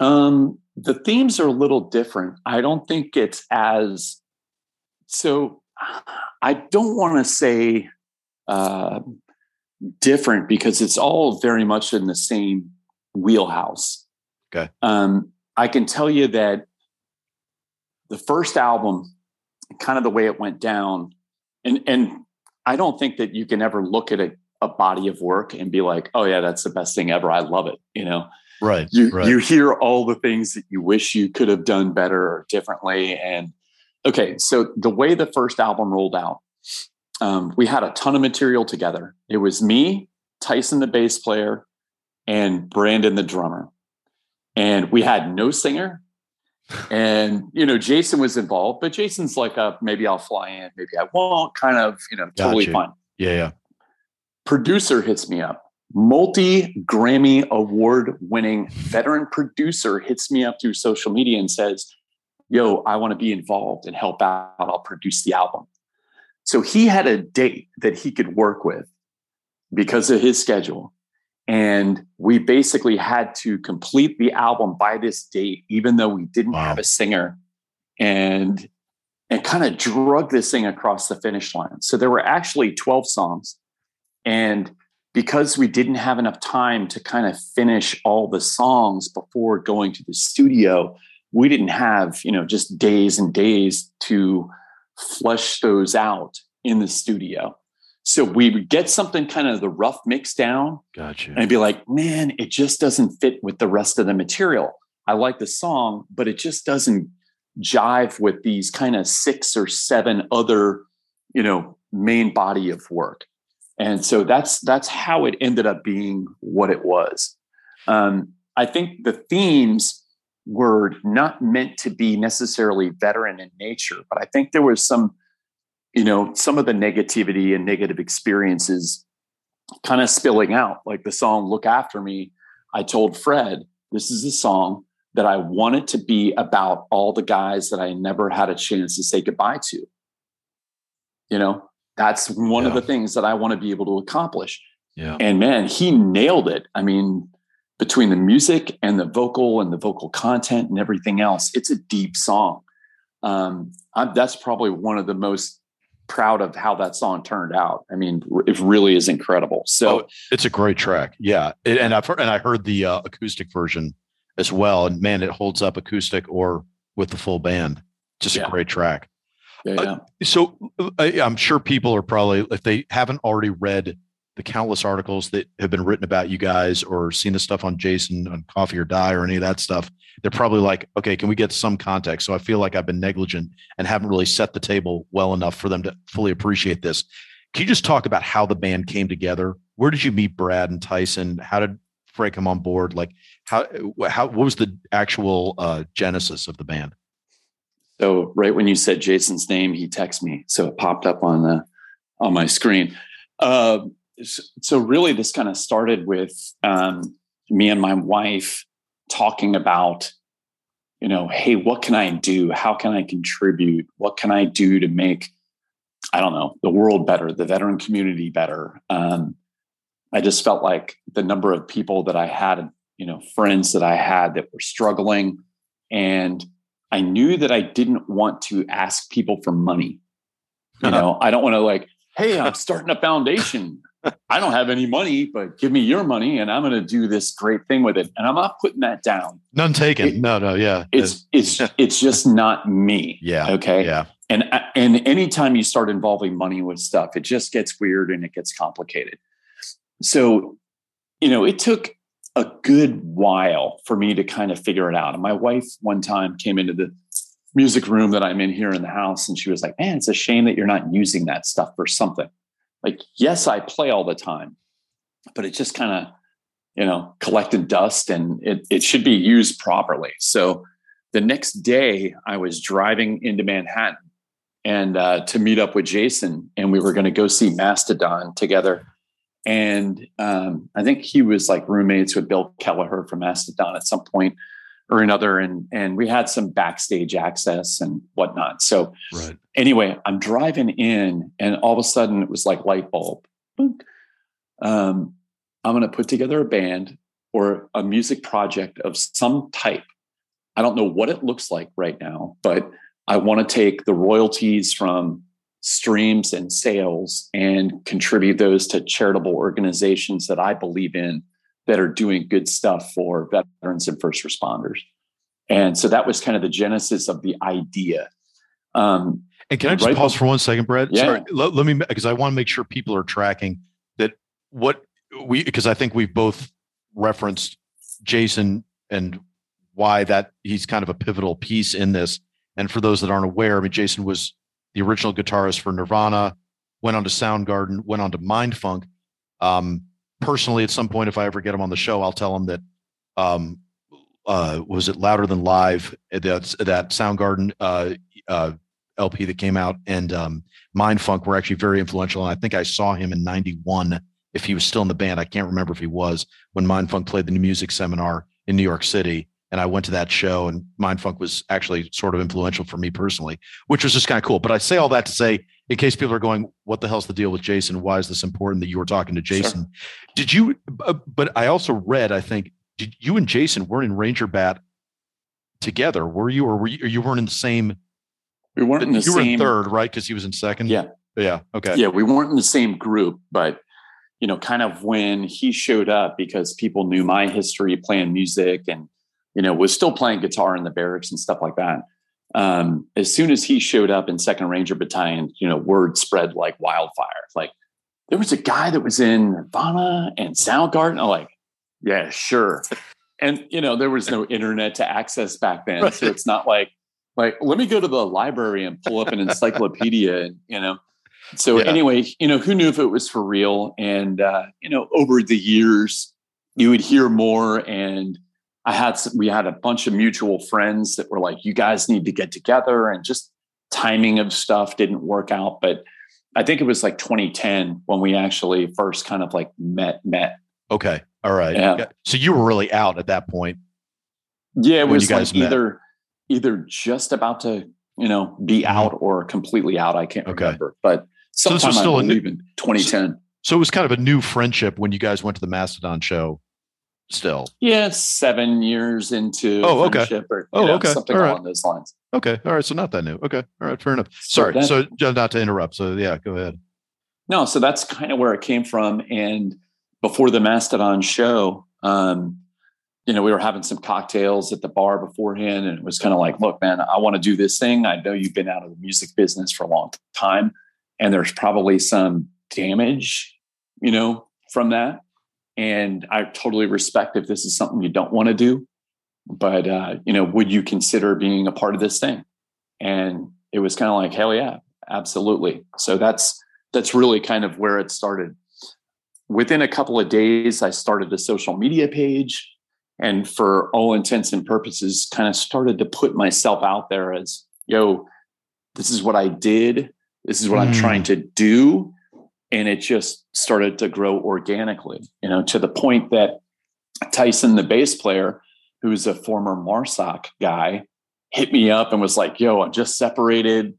Um, the themes are a little different. I don't think it's as so. I don't want to say uh, different because it's all very much in the same wheelhouse. Okay. Um, I can tell you that the first album kind of the way it went down. And and I don't think that you can ever look at a, a body of work and be like, oh yeah, that's the best thing ever. I love it. You know, right. You right. you hear all the things that you wish you could have done better or differently. And okay, so the way the first album rolled out, um, we had a ton of material together. It was me, Tyson the bass player, and Brandon the drummer. And we had no singer, and you know jason was involved but jason's like a maybe i'll fly in maybe i won't kind of you know totally fine. Yeah yeah. Producer hits me up. Multi grammy award winning veteran producer hits me up through social media and says yo i want to be involved and help out. I'll produce the album. So he had a date that he could work with because of his schedule and we basically had to complete the album by this date, even though we didn't wow. have a singer, and and kind of drug this thing across the finish line. So there were actually 12 songs. And because we didn't have enough time to kind of finish all the songs before going to the studio, we didn't have, you know, just days and days to flush those out in the studio. So we would get something kind of the rough mix down. Gotcha. And I'd be like, man, it just doesn't fit with the rest of the material. I like the song, but it just doesn't jive with these kind of six or seven other, you know, main body of work. And so that's that's how it ended up being what it was. Um, I think the themes were not meant to be necessarily veteran in nature, but I think there was some, you know, some of the negativity and negative experiences kind of spilling out. Like the song Look After Me, I told Fred, this is a song that I wanted to be about all the guys that I never had a chance to say goodbye to. You know, that's one yeah. of the things that I want to be able to accomplish. Yeah. And man, he nailed it. I mean, between the music and the vocal and the vocal content and everything else, it's a deep song. Um, I, that's probably one of the most proud of how that song turned out. I mean, it really is incredible. So oh, it's a great track. Yeah. It, and I've heard, and I heard the uh, acoustic version as well. And man, it holds up acoustic or with the full band. Just yeah. a great track. Yeah, uh, yeah. Uh, so I'm sure people are probably, if they haven't already read the countless articles that have been written about you guys or seen the stuff on Jason on Coffee or Die or any of that stuff, they're probably like, okay, can we get some context? So I feel like I've been negligent and haven't really set the table well enough for them to fully appreciate this. Can you just talk about how the band came together? Where did you meet Brad and Tyson? How did Fred come on board? Like how how what was the actual uh, genesis of the band? So right when you said Jason's name, he texted me, so it popped up on the on my screen. Uh, so really this kind of started with um, me and my wife talking about you know hey what can i do? How can i contribute? What can i do to make i don't know the world better the veteran community better? Um, i just felt like the number of people that i had you know friends that i had that were struggling and i knew that i didn't want to ask people for money. You uh-huh. know i don't want to like hey i'm starting a foundation I don't have any money, but give me your money and I'm going to do this great thing with it. And I'm not putting that down. None taken. It, no, no, yeah. It's it's it's just not me. Yeah. Okay. Yeah. And uh, and anytime you start involving money with stuff, it just gets weird and it gets complicated. So, you know, it took a good while for me to kind of figure it out. And my wife one time came into the music room that I'm in here in the house and she was like, "Man, it's a shame that you're not using that stuff for something." Like yes i play all the time but it just kind of you know collected dust and it, it should be used properly. So the next day i was driving into manhattan and uh, to meet up with jason and we were going to go see mastodon together. And um, i think he was like roommates with bill kelliher from mastodon at some point or another and and we had some backstage access and whatnot. So right. anyway i'm driving in and all of a sudden it was like light bulb. Um, i'm going to put together a band or a music project of some type. I don't know what it looks like right now but i want to take the royalties from streams and sales and contribute those to charitable organizations that i believe in that are doing good stuff for veterans and first responders. And so that was kind of the genesis of the idea. Um, and can I just right pause for one second, Brad? Yeah. Sorry, let, let me because I want to make sure people are tracking that what we because I think we've both referenced Jason and why that he's kind of a pivotal piece in this. And for those that aren't aware, I mean, Jason was the original guitarist for Nirvana, went on to Soundgarden, went on to Mindfunk. Um, personally, at some point, if I ever get him on the show, I'll tell him that um, uh, was it louder than live that that Soundgarden uh, uh, LP that came out and um, Mindfunk were actually very influential. And I think I saw him in '91 if he was still in the band. I can't remember if he was when Mindfunk played the new music seminar in New York City. And I went to that show, and Mindfunk was actually sort of influential for me personally, which was just kind of cool. But I say all that to say in case people are going, what the hell's the deal with Jason? Why is this important that you were talking to Jason? Sure. Did you, uh, but I also read, I think, did you and Jason weren't in Ranger Batt together, were you, or were you, or you weren't in the same? We weren't in the you same. You were in third, right? Because he was in second. Yeah. Yeah. Okay. Yeah. We weren't in the same group, but, you know, kind of when he showed up because people knew my history playing music and, you know, was still playing guitar in the barracks and stuff like that um, as soon as he showed up in Second Ranger Battalion, you know, word spread like wildfire. Like there was a guy that was in Nirvana and Soundgarden. I'm like, yeah, sure. And you know, there was no internet to access back then, right. so it's not like like let me go to the library and pull up an encyclopedia and you know. So yeah. anyway, you know, who knew if it was for real? And uh, you know, over the years, you would hear more. And I had some, we had a bunch of mutual friends that were like, "You guys need to get together," and just timing of stuff didn't work out. But I think it was like 2010 when we actually first kind of like met met. Okay, all right. Yeah. So you were really out at that point. Yeah, it was like either either just about to you know be mm-hmm. out or completely out. I can't okay. remember, but sometime so this was still I believe new, in 2010. So, so it was kind of a new friendship when you guys went to the Mastodon show. Still, yeah, seven years into oh okay or, oh know, okay something all along those lines. Okay, all right, so not that new. Okay, all right, fair enough. Sorry, so, so not to interrupt. So yeah, go ahead. No, so that's kind of where it came from, and before the Mastodon show, um, you know, we were having some cocktails at the bar beforehand, and it was kind of like, look, man, I want to do this thing. I know you've been out of the music business for a long time, and there's probably some damage, you know, from that. And I totally respect if this is something you don't want to do, but uh, you know, would you consider being a part of this thing? And it was kind of like, hell yeah, absolutely. So that's that's really kind of where it started. Within a couple of days, I started a social media page and for all intents and purposes kind of started to put myself out there as yo this is what i did this is what mm. i'm trying to do and it just started to grow organically you know to the point that tyson the bass player who's a former marsoc guy hit me up and was like yo i'm just separated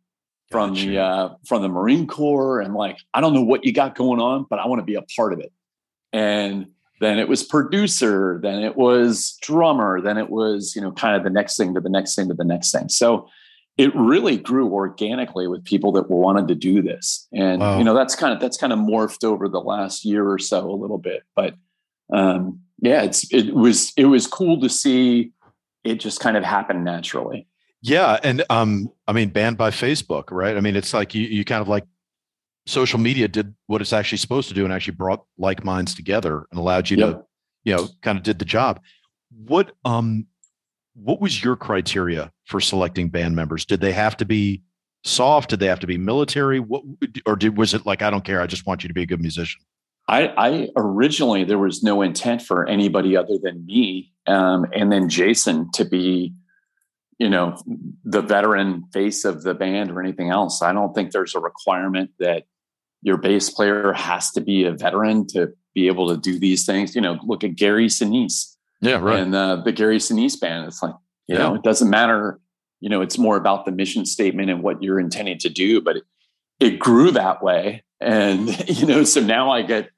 from gotcha. the uh, from the marine corps and like i don't know what you got going on but i want to be a part of it and then it was producer then it was drummer then it was you know kind of the next thing to the next thing to the next thing so it really grew organically with people that wanted to do this and wow. you know that's kind of that's kind of morphed over the last year or so a little bit but um yeah it's it was it was cool to see it just kind of happen naturally yeah and um i mean banned by facebook right i mean it's like you you kind of like social media did what it's actually supposed to do and actually brought like minds together and allowed you yep. to, you know, kind of did the job. What um what was your criteria for selecting band members? Did they have to be soft? Did they have to be military? What or did was it like I don't care, I just want you to be a good musician? I, I originally there was no intent for anybody other than me, um, and then Jason to be, you know, the veteran face of the band or anything else. I don't think there's a requirement that your bass player has to be a veteran to be able to do these things. You know, look at Gary Sinise. Yeah, right. And uh, the Gary Sinise band. It's like, you yeah. know, it doesn't matter. You know, it's more about the mission statement and what you're intending to do, but it, it grew that way. And, you know, so now I get,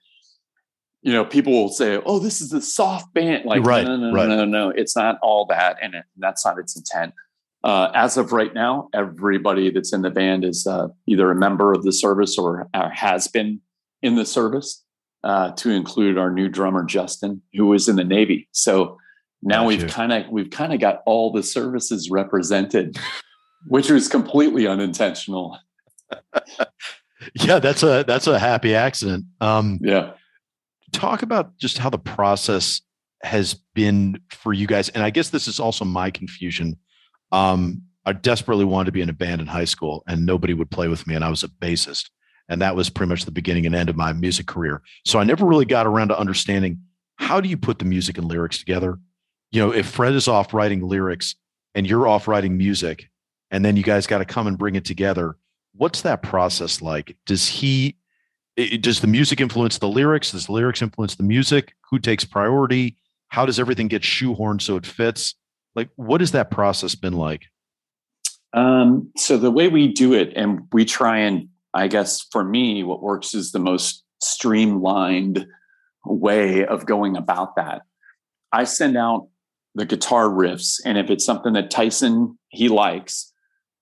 you know, people will say, oh, this is a soft band. Like, right, no, no, no, right. no, no, no. It's not all that. And it, that's not its intent. Uh, as of right now, everybody that's in the band is uh, either a member of the service or uh, has been in the service, uh, to include our new drummer Justin, who was in the Navy. So now we've kind of we've kind of got all the services represented, which was completely unintentional. yeah, that's a that's a happy accident. Um, yeah, talk about just how the process has been for you guys, and I guess this is also my confusion um, I desperately wanted to be in a band in high school, and nobody would play with me, and I was a bassist, and that was pretty much the beginning and end of my music career. So I never really got around to understanding how do you put the music and lyrics together. You know, if Fred is off writing lyrics and you're off writing music, and then you guys got to come and bring it together. What's that process like? Does he? Does the music influence the lyrics? Does the lyrics influence the music? Who takes priority? How does everything get shoehorned so it fits? Like, what has that process been like? Um, so the way we do it, and we try and, I guess for me, what works is the most streamlined way of going about that. I send out the guitar riffs, and if it's something that Tyson he likes,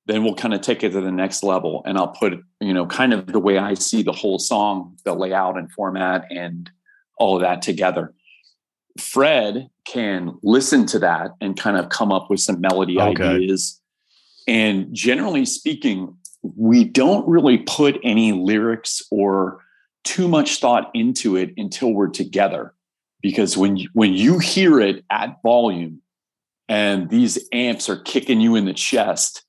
then we'll kind of take it to the next level, and I'll put you know kind of the way I see the whole song, the layout and format, and all of that together. Fred can listen to that and kind of come up with some melody okay. ideas. And generally speaking, we don't really put any lyrics or too much thought into it until we're together. Because when you, when you hear it at volume and these amps are kicking you in the chest,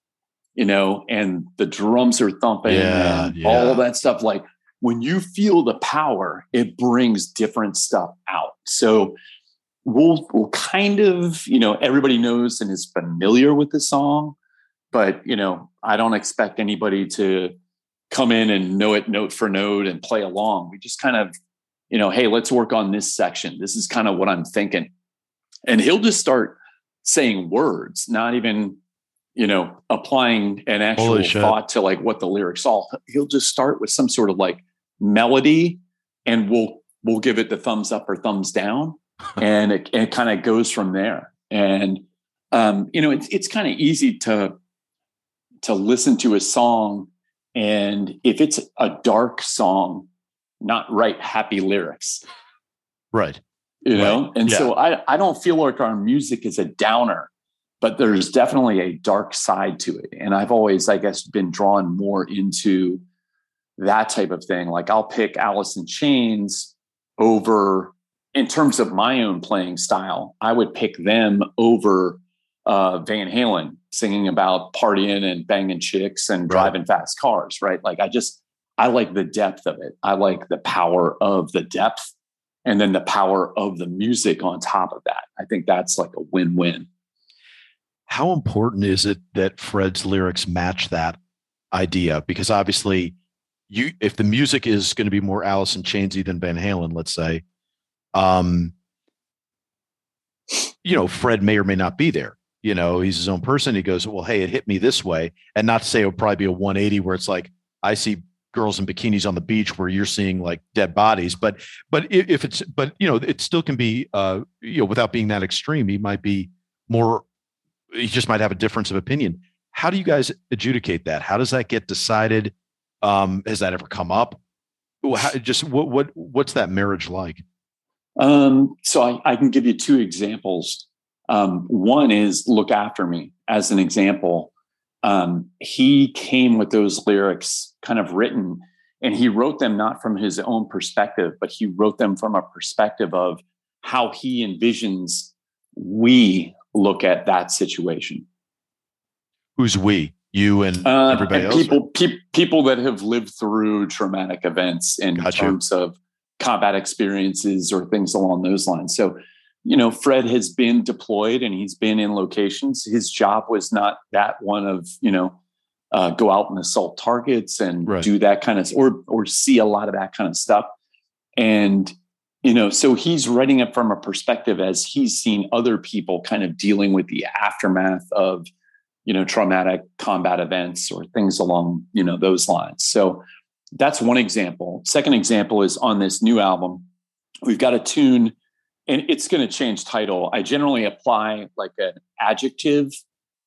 you know, and the drums are thumping yeah, and yeah. all that stuff. Like when you feel the power, it brings different stuff out. So we'll we'll kind of, you know, everybody knows and is familiar with the song, but you know, I don't expect anybody to come in and know it note for note and play along. We just kind of, you know, hey, let's work on this section. This is kind of what I'm thinking. And he'll just start saying words, not even, you know, applying an actual thought to like what the lyrics all. He'll just start with some sort of like melody and we'll we'll give it the thumbs up or thumbs down. and it, it kind of goes from there. And um, you know, it's it's kind of easy to to listen to a song and if it's a dark song, not write happy lyrics. Right. You know? Right. And yeah. so I, I don't feel like our music is a downer, but there's definitely a dark side to it. And I've always, I guess, been drawn more into that type of thing. Like I'll pick Alice in Chains over, in terms of my own playing style, I would pick them over uh, Van Halen singing about partying and banging chicks and driving fast cars, right? Like I just I like the depth of it. I like the power of the depth and then the power of the music on top of that. I think that's like a win-win. How important is it that Fred's lyrics match that idea? Because obviously you if the music is going to be more Alice in Chainsy than Van Halen, let's say, um, you know, Fred may or may not be there you know, he's his own person. He goes, well, hey, it hit me this way. And not to say it would probably be a 180 where it's like, I see girls in bikinis on the beach where you're seeing like dead bodies. But, but if it's, but, you know, it still can be, uh, you know, without being that extreme, he might be more, he just might have a difference of opinion. How do you guys adjudicate that? How does that get decided? Um, has that ever come up? How, just what, what, what's that marriage like? Um, so I, I can give you two examples um, one is Look After Me, as an example. Um, he came with those lyrics kind of written, and he wrote them not from his own perspective, but he wrote them from a perspective of how he envisions we look at that situation. Who's we? You and uh, everybody and people, else? People, pe- people that have lived through traumatic events in Got terms of combat experiences or things along those lines. So you know, Fred has been deployed and he's been in locations. His job was not that one of, you know, uh, go out and assault targets and right. do that kind of or or see a lot of that kind of stuff. And you know, so he's writing it from a perspective as he's seen other people kind of dealing with the aftermath of, you know, traumatic combat events or things along, you know, those lines. So that's one example. Second example is on this new album. We've got a tune and it's going to change title. I generally apply like an adjective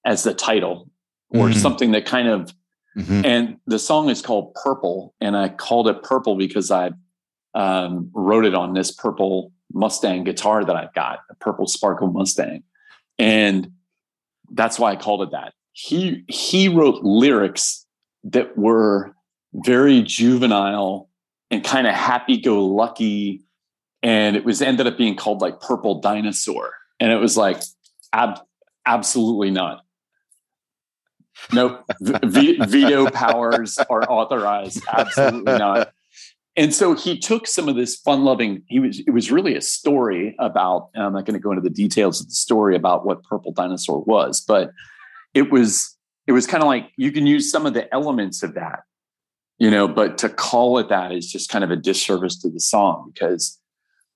as the title or mm-hmm. something that kind of mm-hmm. and the song is called Purple and I called it Purple because I um, wrote it on this purple Mustang guitar that I've got, a purple sparkle Mustang. And that's why I called it that. He he wrote lyrics that were very juvenile and kind of happy-go-lucky and it was ended up being called like Purple Dinosaur, and it was like ab- absolutely not. Nope, v- veto powers are authorized. Absolutely not. And so he took some of this fun-loving. He was. It was really a story about. I'm not going to go into the details of the story about what Purple Dinosaur was, but it was. It was kind of like you can use some of the elements of that, you know, but to call it that is just kind of a disservice to the song because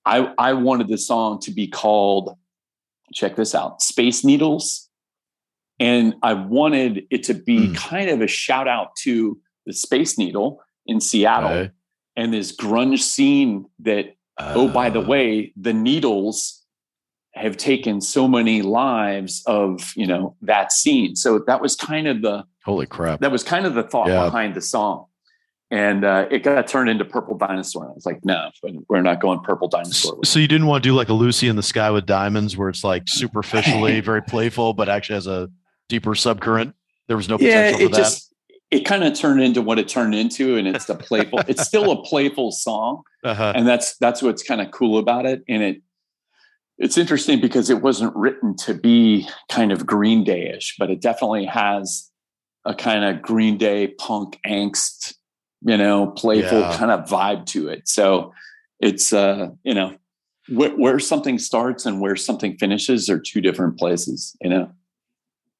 I, I wanted the song to be called, check this out, Space Needles. And I wanted it to be mm. kind of a shout out to the Space Needle in Seattle and this grunge scene that, uh, oh, by the uh. way, the Needles have taken so many lives of, you know, that scene. So that was kind of the holy crap. That was kind of the thought yeah. behind the song and uh, it got turned into Purple Dinosaur. And I was like, no, we're not going Purple Dinosaur. So you didn't want to do like a Lucy in the Sky with Diamonds, where it's like superficially very playful, but actually has a deeper subcurrent. There was no potential yeah, it for just, that. It kind of turned into what it turned into, and it's the playful. it's still a playful song, uh-huh. and that's that's what's kind of cool about it. And it it's interesting because it wasn't written to be kind of Green Dayish, but it definitely has a kind of Green Day punk angst, you know, playful yeah. kind of vibe to it. So it's uh, you know, where, where something starts and where something finishes are two different places, you know.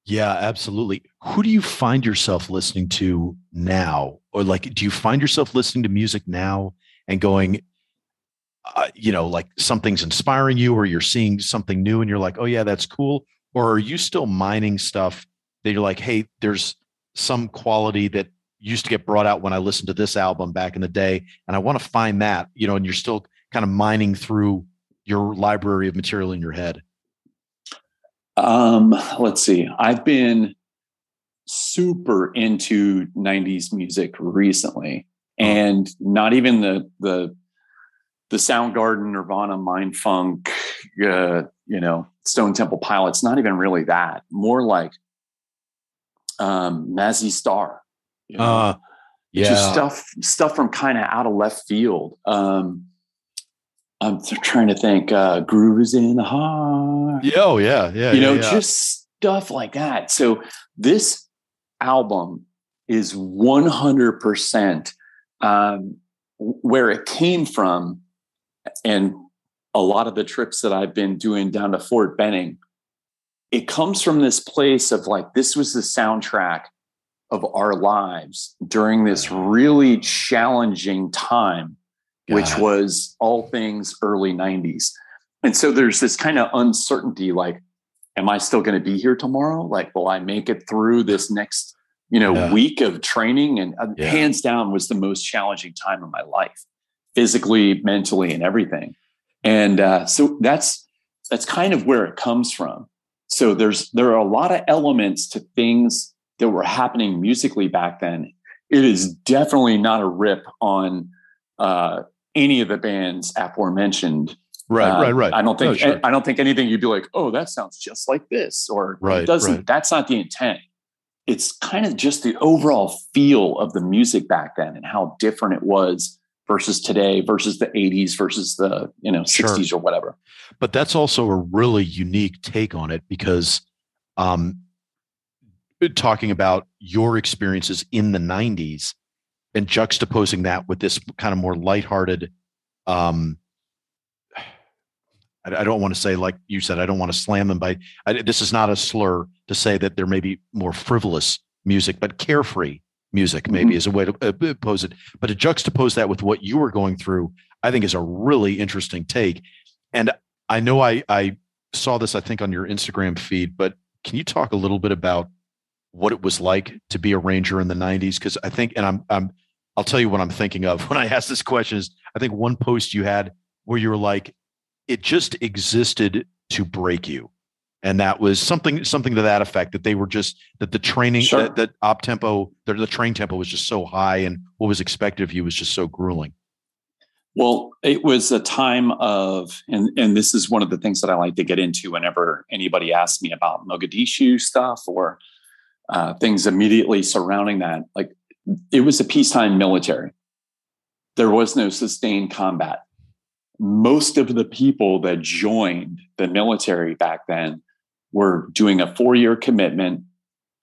Yeah, absolutely. Who do you find yourself listening to now? Or like, do you find yourself listening to music now and going, uh, you know, like something's inspiring you or you're seeing something new and you're like, oh, yeah, that's cool? Or are you still mining stuff that you're like, hey, there's some quality that used to get brought out when I listened to this album back in the day, and I want to find that, you know, and you're still kind of mining through your library of material in your head? Um, let's see. I've been super into 90s music recently oh. and not even the the the Soundgarden, Nirvana, Mindfunk, uh, you know, Stone Temple Pilots. Not even really that. More like um, Mazzy Star. You know? uh, yeah, just stuff stuff from kind of out of left field. Um, I'm trying to think. Uh, Groove is in the heart. Yeah, oh yeah, yeah. You yeah, know, yeah. just stuff like that. So this album is 100 percent um, where it came from, and a lot of the trips that I've been doing down to Fort Benning it comes from this place of like this was the soundtrack of our lives during this really challenging time God. which was all things early 90s and so there's this kind of uncertainty like am i still going to be here tomorrow like will i make it through this next you know yeah. week of training and uh, yeah. hands down was the most challenging time of my life physically mentally and everything and uh, so that's that's kind of where it comes from so there's there are a lot of elements to things that were happening musically back then. It is definitely not a rip on uh, any of the bands aforementioned. Right, uh, right, right. I don't think sure. I don't think anything you'd be like, oh, that sounds just like this, or right, doesn't. Right. That's not the intent. It's kind of just the overall feel of the music back then and how different it was versus today versus the 80s versus the you know 60s sure. or whatever but that's also a really unique take on it because um talking about your experiences in the 90s and juxtaposing that with this kind of more lighthearted um I, I don't want to say like you said i don't want to slam them by I, this is not a slur to say that there may be more frivolous music but carefree music maybe mm-hmm. is a way to uh, pose it but to juxtapose that with what you were going through i think is a really interesting take and i know i i saw this i think on your instagram feed but can you talk a little bit about what it was like to be a ranger in the 90s because i think and i'm i'm i'll tell you what i'm thinking of when i ask this question is i think one post you had where you were like it just existed to break you and that was something something to that effect that they were just that the training sure. that, that op tempo the, the train tempo was just so high and what was expected of you was just so grueling well it was a time of and and this is one of the things that i like to get into whenever anybody asks me about mogadishu stuff or uh, things immediately surrounding that like it was a peacetime military there was no sustained combat most of the people that joined the military back then were doing a four year commitment.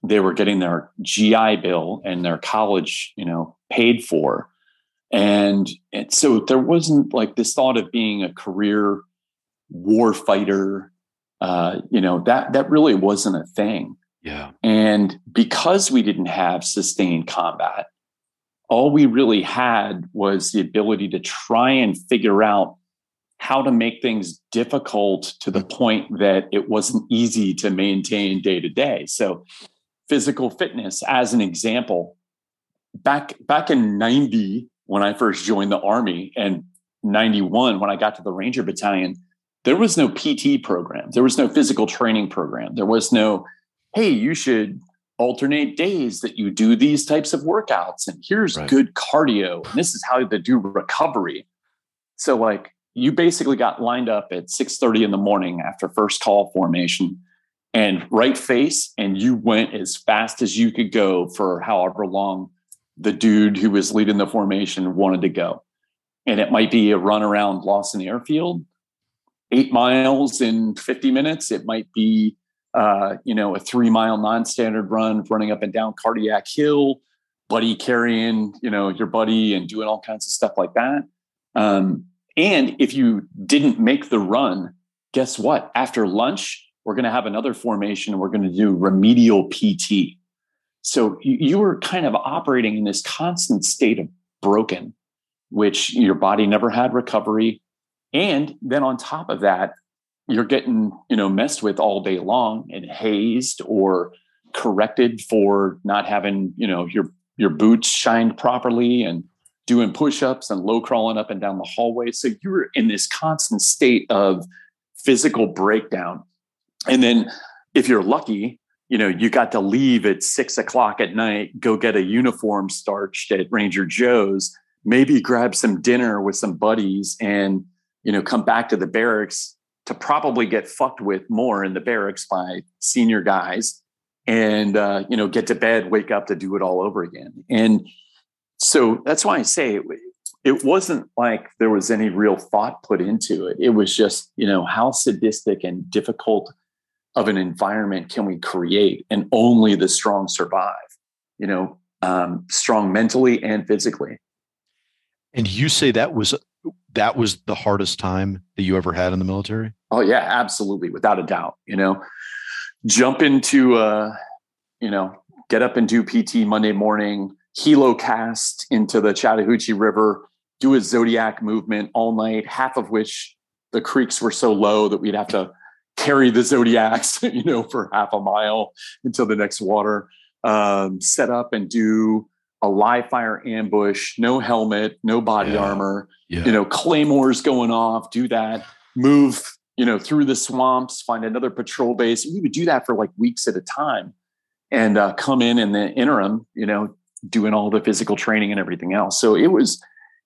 They were getting their GI Bill and their college, you know, paid for. And, and so there wasn't like this thought of being a career war fighter. Uh, you know, that that really wasn't a thing. Yeah. And because we didn't have sustained combat, all we really had was the ability to try and figure out how to make things difficult to the point that it wasn't easy to maintain day to day. So physical fitness as an example back back in 90 when I first joined the army and 91 when I got to the Ranger battalion there was no PT program. There was no physical training program. There was no hey, you should alternate days that you do these types of workouts and here's right. good cardio and this is how to do recovery. So like you basically got lined up at 6.30 in the morning after first call formation and right face and you went as fast as you could go for however long the dude who was leading the formation wanted to go and it might be a run around lawson airfield eight miles in 50 minutes it might be uh, you know, a three mile non-standard run, running up and down cardiac hill, buddy carrying, you know, your buddy and doing all kinds of stuff like that. Um, and if you didn't make the run, guess what? After lunch, we're going to have another formation. and We're going to do remedial PT. So you, you were kind of operating in this constant state of broken, which your body never had recovery. And then on top of that, you're getting, you know, messed with all day long and hazed or corrected for not having, you know, your your boots shined properly and doing push-ups and low crawling up and down the hallway. So you're in this constant state of physical breakdown. And then if you're lucky, you know, you got to leave at six o'clock at night, go get a uniform starched at Ranger Joe's, maybe grab some dinner with some buddies and, you know, come back to the barracks to probably get fucked with more in the barracks by senior guys and, uh, you know, get to bed, wake up to do it all over again. And so that's why I say it, it wasn't like there was any real thought put into it. It was just, you know, how sadistic and difficult of an environment can we create and only the strong survive you know um, strong mentally and physically and you say that was that was the hardest time that you ever had in the military oh yeah absolutely without a doubt you know jump into uh you know get up and do pt monday morning helocast into the chattahoochee river do a zodiac movement all night half of which the creeks were so low that we'd have to carry the zodiacs, you know, for half a mile until the next water. Um, set up and do a live fire ambush, no helmet, no body yeah. armor, yeah. you know, claymores going off, do that, move, you know, through the swamps, find another patrol base. We would do that for like weeks at a time and uh, come in in the interim, you know, doing all the physical training and everything else. So it was,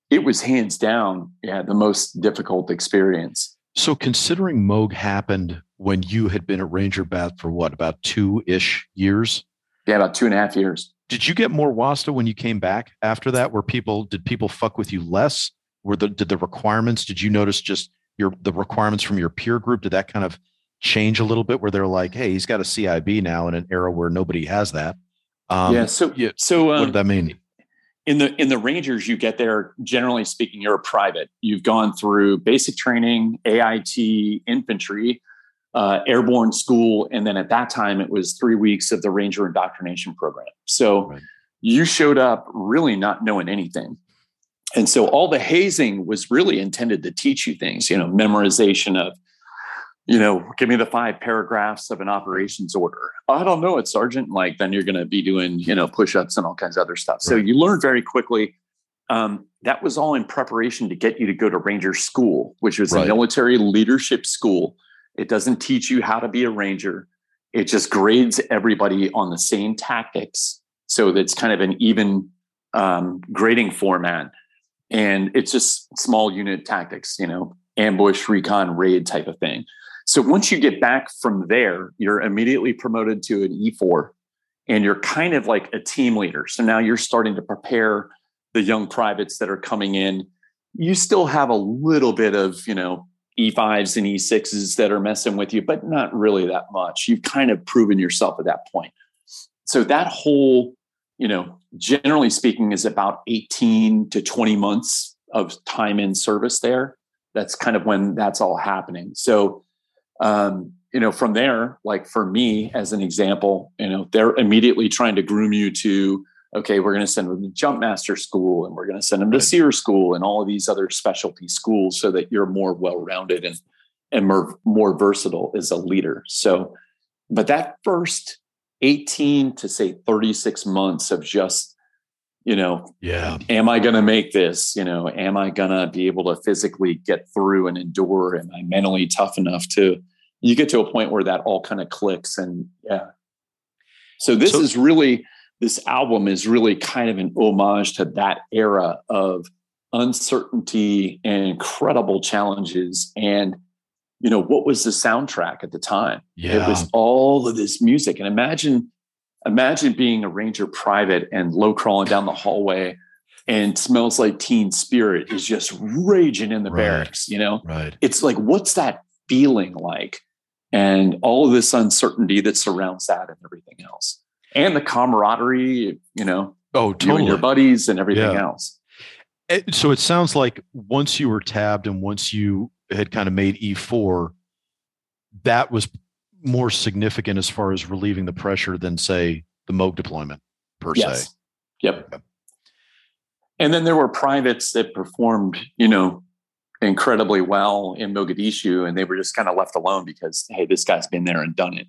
it was hands down, yeah, the most difficult experience. So, considering Mog happened when you had been at Ranger Bat for what, about two ish years? Yeah, about two and a half years. Did you get more WASTA when you came back after that? Were people, did people fuck with you less? Were the, did the requirements, did you notice just your, the requirements from your peer group? Did that kind of change a little bit where they're like, hey, he's got a CIB now in an era where nobody has that? Um, yeah. So, yeah, so um, what did that mean? in the in the rangers you get there generally speaking you're a private you've gone through basic training ait infantry uh, airborne school and then at that time it was three weeks of the ranger indoctrination program so right. you showed up really not knowing anything and so all the hazing was really intended to teach you things you know memorization of you know, give me the five paragraphs of an operations order. I don't know it, Sergeant. Like, then you're going to be doing, you know, push ups and all kinds of other stuff. Right. So you learn very quickly. Um, that was all in preparation to get you to go to Ranger School, which was right. a military leadership school. It doesn't teach you how to be a Ranger, it just grades everybody on the same tactics. So that's kind of an even um, grading format. And it's just small unit tactics, you know, ambush, recon, raid type of thing. So once you get back from there, you're immediately promoted to an E4 and you're kind of like a team leader. So now you're starting to prepare the young privates that are coming in. You still have a little bit of, you know, E5s and E6s that are messing with you, but not really that much. You've kind of proven yourself at that point. So that whole, you know, generally speaking, is about 18 to 20 months of time in service there. That's kind of when that's all happening. So um, you know, from there, like for me as an example, you know, they're immediately trying to groom you to, okay, we're going to send them to jump master school and we're going to send them to SERE school and all of these other specialty schools so that you're more well-rounded and, and more, more versatile as a leader. So, but that first 18 to say 36 months of just you know yeah. am i going to make this? You know am i going to be able to physically get through and endure? Am i mentally tough enough to you get to a point where that all kind of clicks and yeah. So this so, is really this album is really kind of an homage to that era of uncertainty and incredible challenges and you know what was the soundtrack at the time? Yeah. it was all of this music. And imagine imagine being a ranger private and low crawling down the hallway and smells like teen spirit is just raging in the right. barracks you know? Right. It's like what's that feeling like? And all of this uncertainty that surrounds that and everything else, and the camaraderie, you know, oh, totally. you and your buddies and everything yeah. else. So it sounds like once you were tabbed and once you had kind of made E4, that was more significant as far as relieving the pressure than say the Mog deployment per yes. se. Yep. And then there were privates that performed, you know, incredibly well in Mogadishu, and they were just kind of left alone because hey, this guy's been there and done it.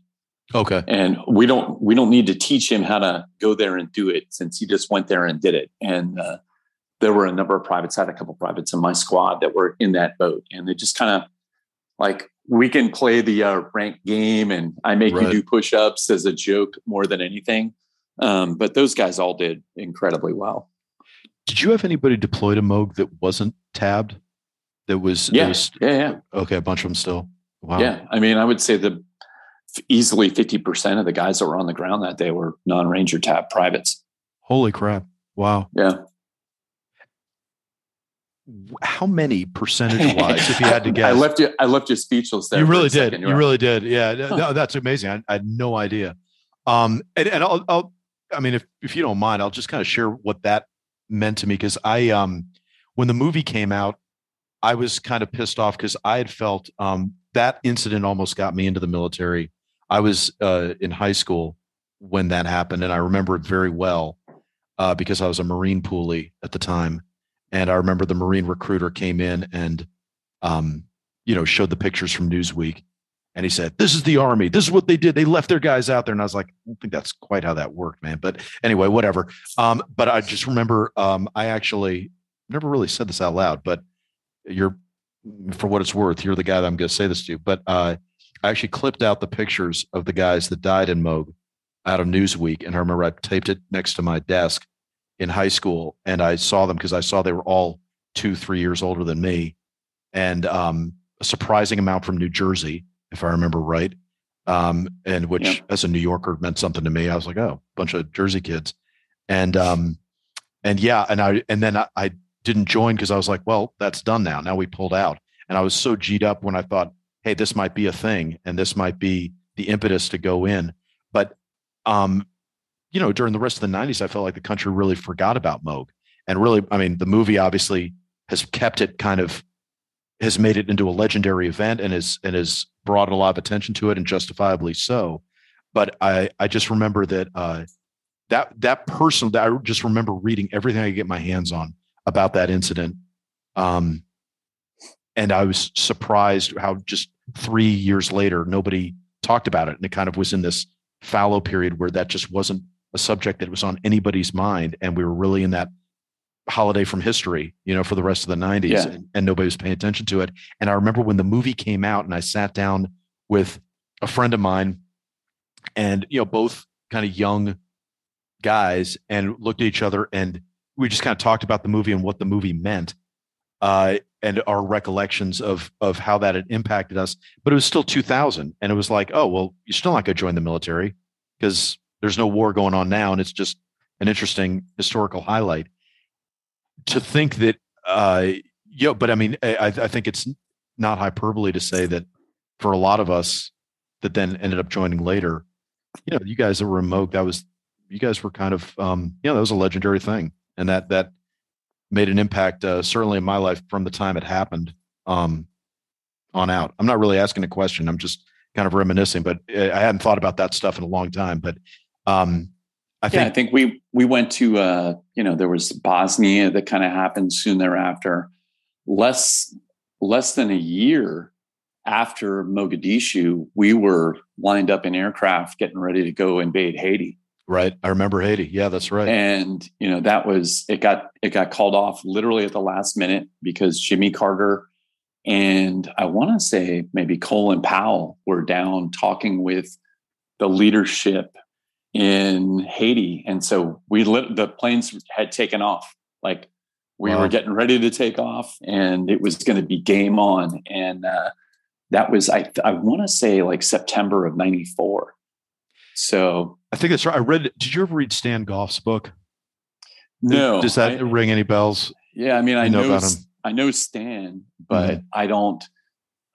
Okay. And we don't we don't need to teach him how to go there and do it since he just went there and did it. And uh, there were a number of privates. I had a couple privates in my squad that were in that boat, and they just kind of like we can play the uh, rank game, and I make right. you do push ups as a joke more than anything. Um, but those guys all did incredibly well. Did you have anybody deployed to Mog that wasn't tabbed? That was yeah, was, yeah, yeah. Okay, a bunch of them still. Wow. Yeah, I mean, I would say the easily fifty percent of the guys that were on the ground that day were non-ranger tab privates. Holy crap! Wow. Yeah. How many percentage wise, if you had to guess? I left you. I left you speechless there. You really did. You really did. Yeah. Huh. No, that's amazing. I, I, had no idea. Um, and, and I'll, I'll, I mean, if if you don't mind, I'll just kind of share what that meant to me because I um when the movie came out, I was kind of pissed off because I had felt um that incident almost got me into the military. I was uh, in high school when that happened, and I remember it very well uh, because I was a Marine poolie at the time, and I remember the Marine recruiter came in and um, you know showed the pictures from Newsweek, and he said, "This is the army. This is what they did. They left their guys out there." And I was like, "I don't think that's quite how that worked, man." But anyway, whatever. Um, but I just remember um, I actually never really said this out loud, but you're, for what it's worth, you're the guy that I'm going to say this to. But uh, I actually clipped out the pictures of the guys that died in Mog out of Newsweek, and I remember I taped it next to my desk in high school, and I saw them because I saw they were all two, three years older than me, and um, a surprising amount from New Jersey if I remember right. Um, and which, yeah. as a New Yorker, meant something to me. I was like, oh, bunch of Jersey kids, and um, and yeah, and I and then I, I didn't join because I was like, well, that's done now. Now we pulled out, and I was so g'd up when I thought, hey, this might be a thing, and this might be the impetus to go in. But um, you know, during the rest of the '90s, I felt like the country really forgot about Mog, and really, I mean, the movie obviously has kept it kind of has made it into a legendary event and has and has brought a lot of attention to it and justifiably so. But I I just remember that uh, that that person that I just remember reading everything I get my hands on about that incident. Um, and I was surprised how just three years later nobody talked about it, and it kind of was in this fallow period where that just wasn't a subject that was on anybody's mind, and we were really in that holiday from history, you know, for the rest of the 90s yeah. and, and, nobody was paying attention to it. And I remember when the movie came out and I sat down with a friend of mine and, you know, both kind of young guys and looked at each other and we just kind of talked about the movie and what the movie meant. Uh, and our recollections of of how that had impacted us, but it was still 2000, and it was like, oh well, you're still not going to join the military because there's no war going on now, and it's just an interesting historical highlight to think that, uh, know, but I mean, I, I think it's not hyperbole to say that for a lot of us that then ended up joining later, you know, you guys that were remote, that was, you guys were kind of, um, you know, that was a legendary thing. And that, that made an impact, uh, certainly in my life from the time it happened, um, on out. I'm not really asking a question. I'm just kind of reminiscing, but uh, I hadn't thought about that stuff in a long time. But um, I yeah, think I think we we went to uh, you know there was Bosnia that kind of happened soon thereafter. Less less than a year after Mogadishu, we were lined up in aircraft getting ready to go invade Haiti. Right, I remember Haiti. Yeah, that's right. And you know that was it got it got called off literally at the last minute because Jimmy Carter and I want to say maybe Colin Powell were down talking with the leadership in Haiti, and so we lit, the planes had taken off. Like we wow. were getting ready to take off, and it was going to be game on. And uh, that was I I want to say like September of '94. So I think that's right. I read. Did you ever read Stan Goff's book? No. Does that I, ring any bells? Yeah, I mean, I know, know I know Stan, but mm-hmm. I don't.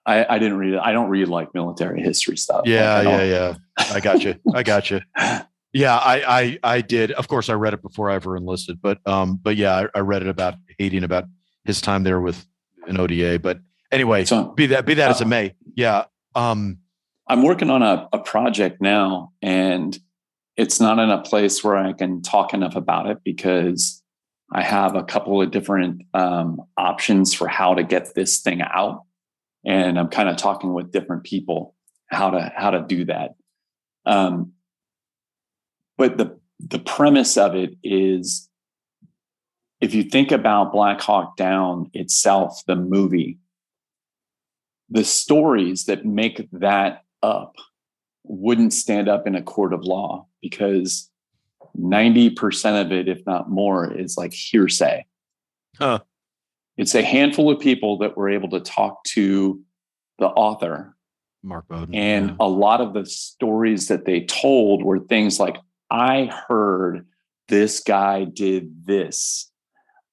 I, I didn't read it. I don't read like military history stuff. Yeah, like, yeah, yeah. I got you. I got you. Yeah, I, I, I did. Of course, I read it before I ever enlisted, but, um, but yeah, I, I read it about Haiti about his time there with an ODA. But anyway, so, be that be that uh, as it may. Yeah. Um, I'm working on a, a project now, and it's not in a place where I can talk enough about it because I have a couple of different um, options for how to get this thing out, and I'm kind of talking with different people how to how to do that. Um, but the the premise of it is, if you think about Black Hawk Down itself, the movie, the stories that make that up wouldn't stand up in a court of law because 90% of it, if not more, is like hearsay. Huh. It's a handful of people that were able to talk to the author, Mark Bowden. And yeah. a lot of the stories that they told were things like, I heard this guy did this.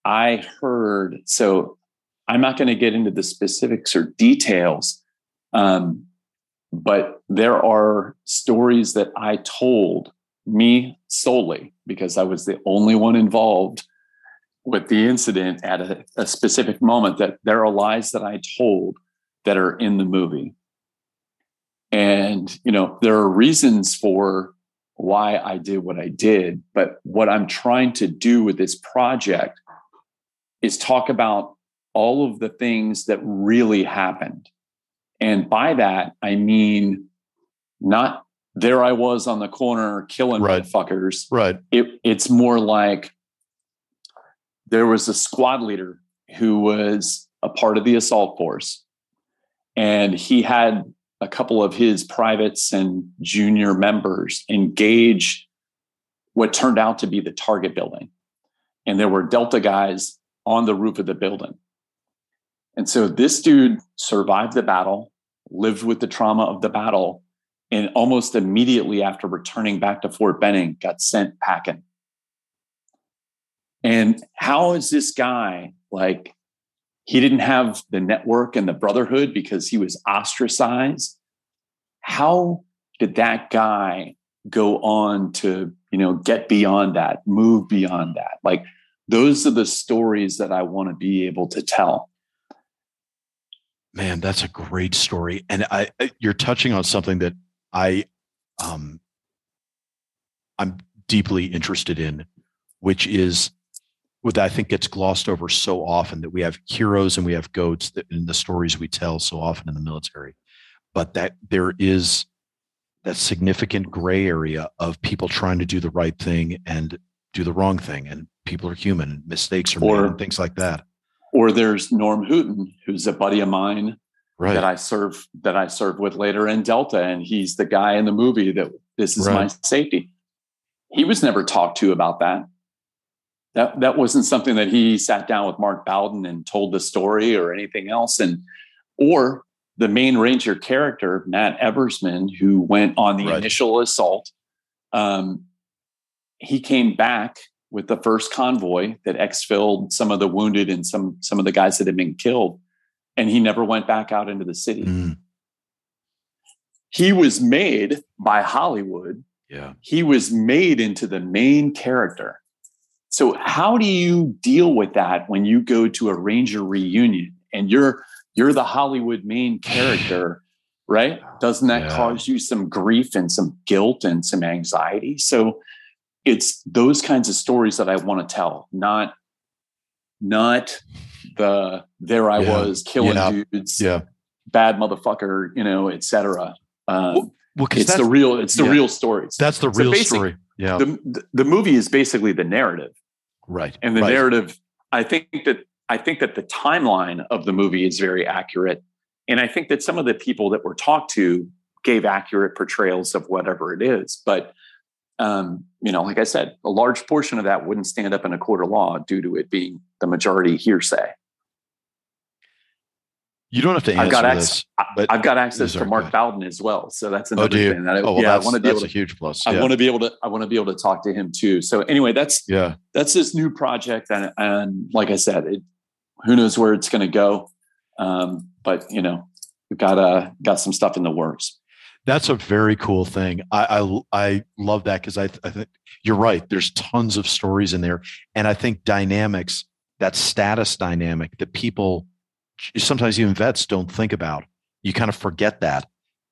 I heard. So I'm not going to get into the specifics or details. Um, but there are stories that I told me solely because I was the only one involved with the incident at a, a, specific moment that there are lies that I told that are in the movie. And, you know, there are reasons for why I did what I did. But what I'm trying to do with this project is talk about all of the things that really happened and by that, I mean not there I was on the corner killing right. fuckers. Right. It, it's more like there was a squad leader who was a part of the assault force, and he had a couple of his privates and junior members engage what turned out to be the target building. And there were Delta guys on the roof of the building. And so this dude survived the battle, lived with the trauma of the battle, and almost immediately after returning back to Fort Benning, got sent packing. And how is this guy like? He didn't have the network and the brotherhood because he was ostracized. How did that guy go on to, you know, get beyond that, move beyond that? Like, those are the stories that I want to be able to tell. Man, that's a great story, and I you're touching on something that I um I'm deeply interested in, which is what I think gets glossed over so often that we have heroes and we have goats that, in the stories we tell so often in the military, but that there is that significant gray area of people trying to do the right thing and do the wrong thing, and people are human, mistakes are or, made, and things like that. Or there's Norm Hooten, who's a buddy of mine right. that I serve that I served with later in Delta, and he's the guy in the movie that this is right. my safety. He was never talked to about that. That that wasn't something that he sat down with Mark Bowden and told the story or anything else. And or the main ranger character, Matt Eversmann, who went on the right. initial assault, um, he came back with the first convoy that exfilled some of the wounded and some some of the guys that had been killed, and he never went back out into the city. Mm. He was made by Hollywood. Yeah. He was made into the main character. So how do you deal with that when you go to a Ranger reunion and you're you're the Hollywood main character, right? Doesn't that yeah. cause you some grief and some guilt and some anxiety? So it's those kinds of stories that I want to tell, not not the there I yeah. was killing yeah. dudes, yeah, bad motherfucker, you know, etc. Um, well, well it's the real, it's the real stories. That's the real basic, story. Yeah, the the movie is basically the narrative, right? And the right. narrative, I think that I think that the timeline of the movie is very accurate, and I think that some of the people that were talked to gave accurate portrayals of whatever it is, but um, you know, like I said, a large portion of that wouldn't stand up in a court of law due to it being the majority hearsay. You don't have to answer I've got this, but I've got access to Mark Bowden as well, so that's oh, another oh, thing that I, oh, well, yeah, I want to be able to, a huge plus. Yeah. I want to be able to. I want to be able to talk to him too. So anyway, that's yeah, that's this new project, and and like I said, it, who knows where it's going to go, um, but you know, we've got uh, got some stuff in the works. That's a very cool thing. I I, I love that because I, I think you're right. There's tons of stories in there, and I think dynamics, that status dynamic that people sometimes even vets don't think about. You kind of forget that.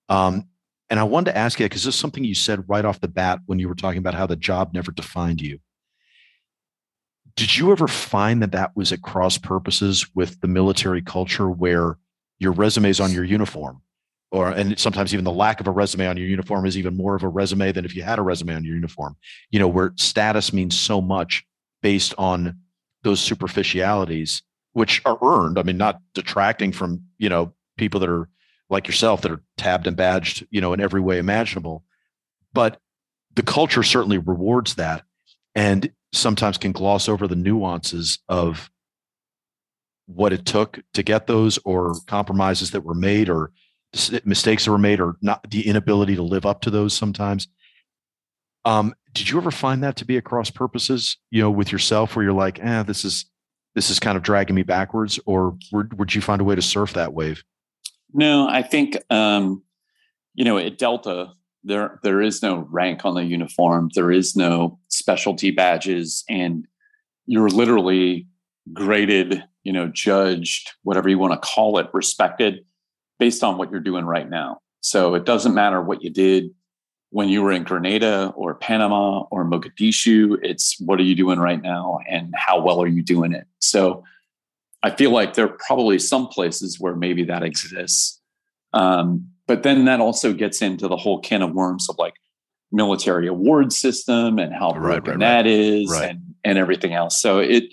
Um, and I wanted to ask you because this is something you said right off the bat when you were talking about how the job never defined you. Did you ever find that that was at cross purposes with the military culture where your resume is on your uniform? Or and sometimes even the lack of a resume on your uniform is even more of a resume than if you had a resume on your uniform you know where status means so much based on those superficialities which are earned. I mean not detracting from you know people that are like yourself that are tabbed and badged you know in every way imaginable. But the culture certainly rewards that and sometimes can gloss over the nuances of what it took to get those or compromises that were made or mistakes that were made or not the inability to live up to those sometimes. Um, did you ever find that to be across purposes, you know, with yourself where you're like, eh, this is this is kind of dragging me backwards, or would, would you find a way to surf that wave? No, I think um, you know at Delta there there is no rank on the uniform, there is no specialty badges, and you're literally graded, you know, judged, whatever you want to call it, respected based on what you're doing right now. So it doesn't matter what you did when you were in Grenada or Panama or Mogadishu. It's what are you doing right now and how well are you doing it? So I feel like there are probably some places where maybe that exists. Um, but then that also gets into the whole can of worms of like military award system and how broken right, right, that right. is and, and everything else. So it,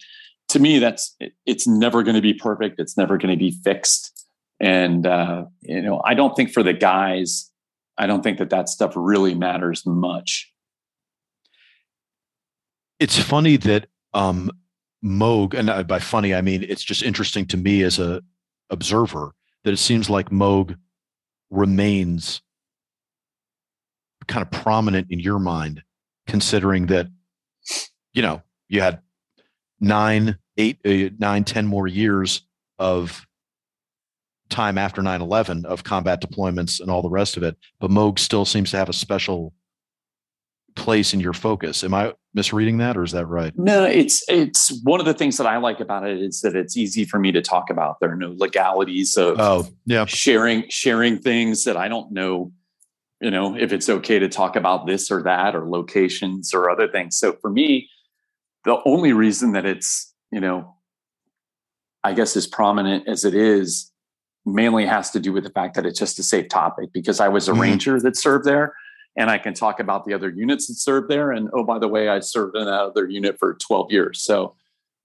to me, that's, it, it's never going to be perfect. It's never going to be fixed. And, uh, you know, I don't think for the guys, I don't think that that stuff really matters much. It's funny that um, Mog, and by funny, I mean, it's just interesting to me as a observer that it seems like Mog remains kind of prominent in your mind, considering that, you know, you had nine, eight, uh, nine, ten more years of time after 9-11 of combat deployments and all the rest of it but Mog still seems to have a special place in your focus. Am i misreading that or is that right? No it's it's one of the things that i like about it is that it's easy for me to talk about. There are no legalities of oh yeah. sharing sharing things that i don't know you know if it's okay to talk about this or that or locations or other things. So for me the only reason that it's you know i guess as prominent as it is mainly has to do with the fact that it's just a safe topic because I was a mm-hmm. ranger that served there and I can talk about the other units that served there. And oh, by the way, I served in that other unit for 12 years. So,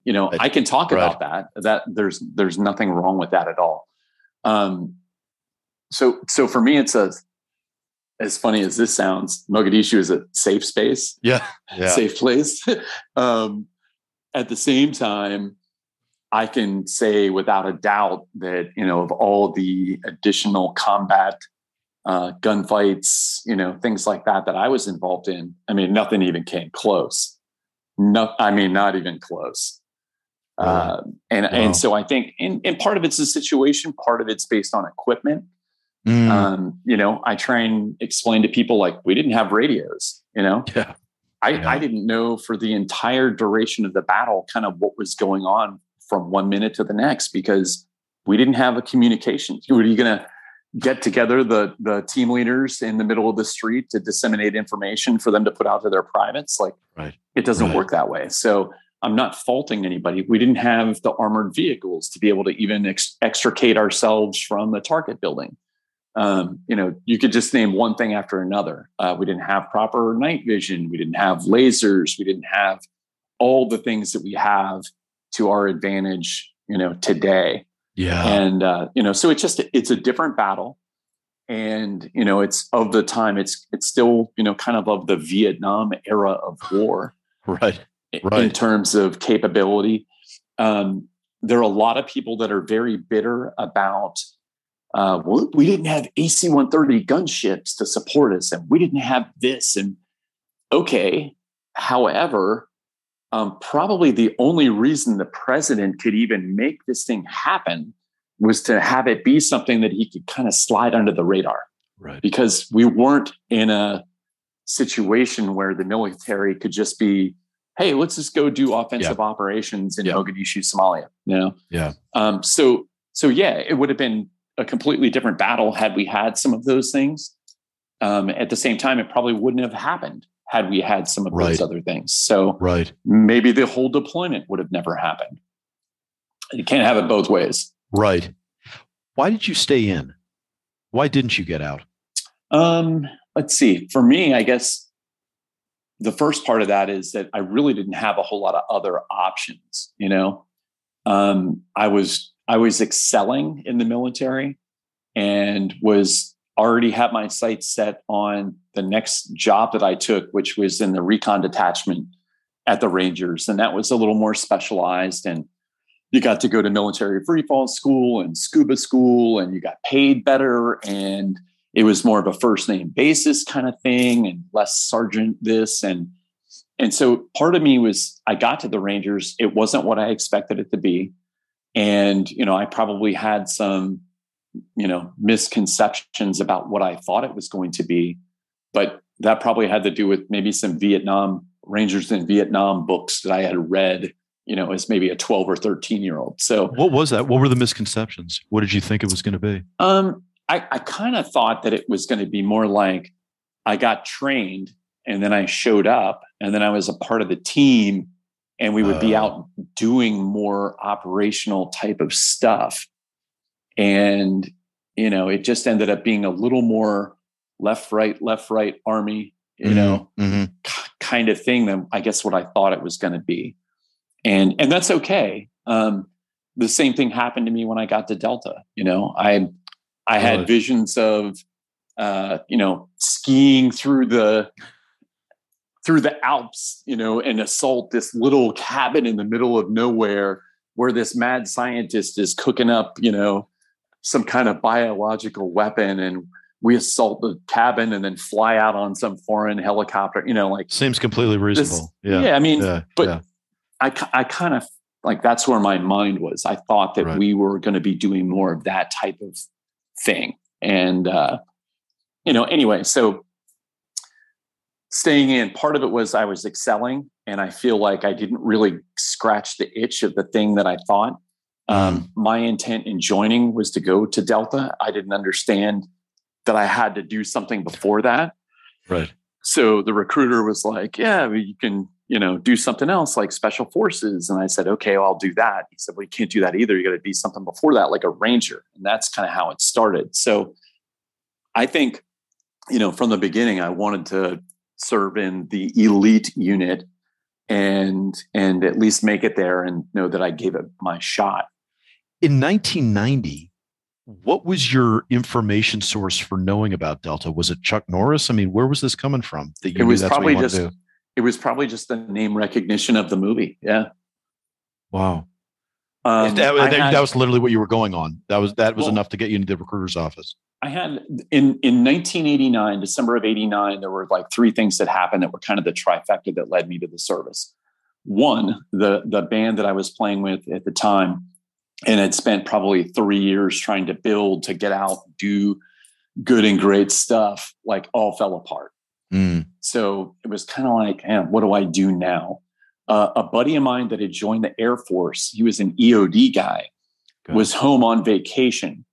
you know, I can talk right. about that. That there's there's nothing wrong with that at all. Um, so so for me, it's a as funny as this sounds, Mogadishu is a safe space. Yeah. yeah. Safe place. um, at the same time, I can say without a doubt that you know of all the additional combat uh, gunfights, you know things like that that I was involved in. I mean, nothing even came close. No, I mean, not even close. Wow. Uh, and wow. and so I think, and, and part of it's the situation, part of it's based on equipment. Mm. Um, you know, I try and explain to people like we didn't have radios. You know, yeah. I, yeah. I didn't know for the entire duration of the battle kind of what was going on from one minute to the next because we didn't have a communication. Were you going to get together the the team leaders in the middle of the street to disseminate information for them to put out to their privates? Like, right. it doesn't right. work that way. So I'm not faulting anybody. We didn't have the armored vehicles to be able to even ex- extricate ourselves from the target building. Um, you know, you could just name one thing after another. Uh, we didn't have proper night vision. We didn't have lasers. We didn't have all the things that we have to our advantage, you know, today. Yeah. And uh, you know, so it's just it's a different battle. And you know, it's of the time, it's it's still, you know, kind of of the Vietnam era of war. right. Right. In terms of capability. Um, there are a lot of people that are very bitter about uh, well, we didn't have AC 130 gunships to support us, and we didn't have this. And okay, however, um, probably the only reason the president could even make this thing happen was to have it be something that he could kind of slide under the radar. Right. Because we weren't in a situation where the military could just be, hey, let's just go do offensive yeah. operations in yeah. Mogadishu, Somalia. You know? Yeah. Um, so so yeah, it would have been a completely different battle had we had some of those things. Um, at the same time, it probably wouldn't have happened had we had some of right. those other things. So right. maybe the whole deployment would have never happened. You can't have it both ways. Right. Why did you stay in? Why didn't you get out? Um, let's see. For me, I guess the first part of that is that I really didn't have a whole lot of other options. You know, um, I was I was excelling in the military and was already had my sights set on the next job that I took, which was in the recon detachment at the Rangers, and that was a little more specialized and you got to go to military free fall school and scuba school and you got paid better and it was more of a first name basis kind of thing and less sergeant this and and so part of me was i got to the rangers it wasn't what i expected it to be and you know i probably had some you know misconceptions about what i thought it was going to be but that probably had to do with maybe some vietnam rangers in vietnam books that i had read you know as maybe a 12 or 13 year old so what was that? What were the misconceptions? What did you think it was going to be? Um I, I kind of thought that it was going to be more like I got trained and then I showed up and then I was a part of the team and we would uh, be out doing more operational type of stuff. And, you know, it just ended up being a little more left, right, left, right army, you mm-hmm, know, mm-hmm. k- kind of thing than I guess what I thought it was going to be. And, and that's okay. Um, the same thing happened to me when I got to Delta. You know, I I had visions of, uh, you know, skiing through the through the Alps, you know, and assault this little cabin in the middle of nowhere where this mad scientist is cooking up, you know, some kind of biological weapon and we assault the cabin and then fly out on some foreign helicopter, you know, like seems completely reasonable. This, yeah. Yeah. I mean, yeah, but yeah. I, I kind of like that's where my mind was. I thought that right. we were going to be doing more of that type of thing. And, uh, you know, anyway, so staying in, part of it was I was excelling and I feel like I didn't really scratch the itch of the thing that I thought. Um, mm. my intent in joining was to go to Delta. I didn't understand that I had to do something before that. Right. So the recruiter was like, "Yeah, you can you know, do something else like special forces. And I said, okay, well, I'll do that. He said, well, you can't do that either. You got to be something before that, like a ranger. And that's kind of how it started. So I think, you know, from the beginning, I wanted to serve in the elite unit and and at least make it there and know that I gave it my shot. In 1990, what was your information source for knowing about Delta? Was it Chuck Norris? I mean, where was this coming from? That you it was probably just it was probably just the name recognition of the movie. Yeah. Wow. Um, that, that, had, that, was literally what you were going on. That was that was well, enough to get you into the recruiter's office. I had in in 1989, December of 89, there were like three things that happened that were kind of the trifecta that led me to the service. One, the the band that I was playing with at the time, and had spent probably three years trying to build to get out, do good and great stuff, like all fell apart. Mm. So it was kind of like, man, what do I do now? Uh, a buddy of mine that had joined the Air Force, he was an EOD guy, Good. was home on vacation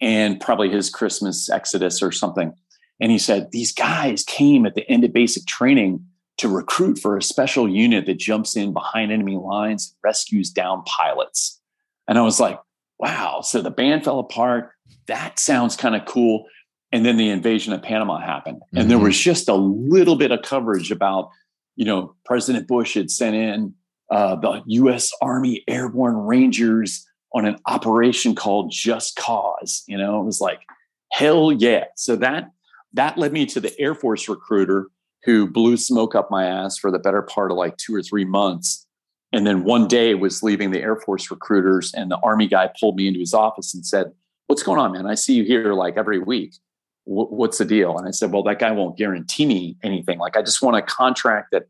and probably his Christmas exodus or something. And he said, These guys came at the end of basic training to recruit for a special unit that jumps in behind enemy lines, and rescues down pilots. And I was like, wow. So the band fell apart. That sounds kind of cool and then the invasion of Panama happened, and mm-hmm. there was just a little bit of coverage about, you know, President Bush had sent in uh, the U.S. Army Airborne Rangers on an operation called Just Cause. You know, it was like hell yeah. So that that led me to the Air Force recruiter who blew smoke up my ass for the better part of like two or three months. And then one day was leaving the Air Force recruiters, and the Army guy pulled me into his office and said, What's going on, man? I see you here like every week what's the deal? And I said, well, that guy won't guarantee me anything. Like, I just want a contract that,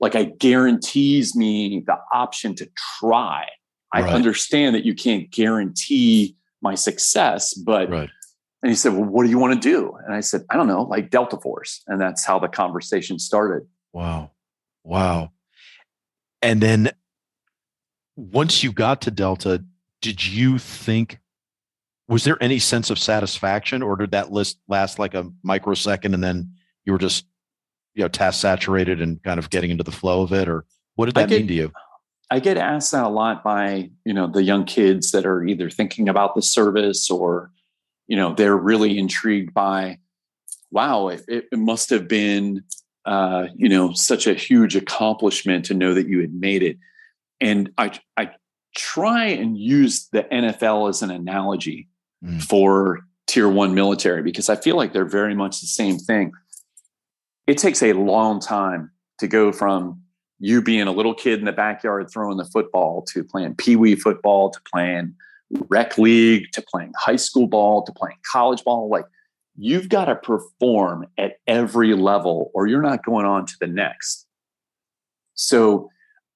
like, I guarantees me the option to try. I right. understand that you can't guarantee my success. But right. and he said, Well, what do you want to do? And I said, I don't know, like Delta Force. And that's how the conversation started. Wow. Wow. And then once you got to Delta, did you think was there any sense of satisfaction or did that list last like a microsecond and then you were just you know task saturated and kind of getting into the flow of it or what did that get, mean to you? I get asked that a lot by you know the young kids that are either thinking about the service or you know they're really intrigued by wow it, it must have been uh, you know such a huge accomplishment to know that you had made it and i i try and use the nfl as an analogy mm. for tier one military because I feel like they're very much the same thing. It takes a long time to go from you being a little kid in the backyard throwing the football to playing pee wee football to playing rec league to playing high school ball to playing college ball. Like you've got to perform at every level or you're not going on to the next. So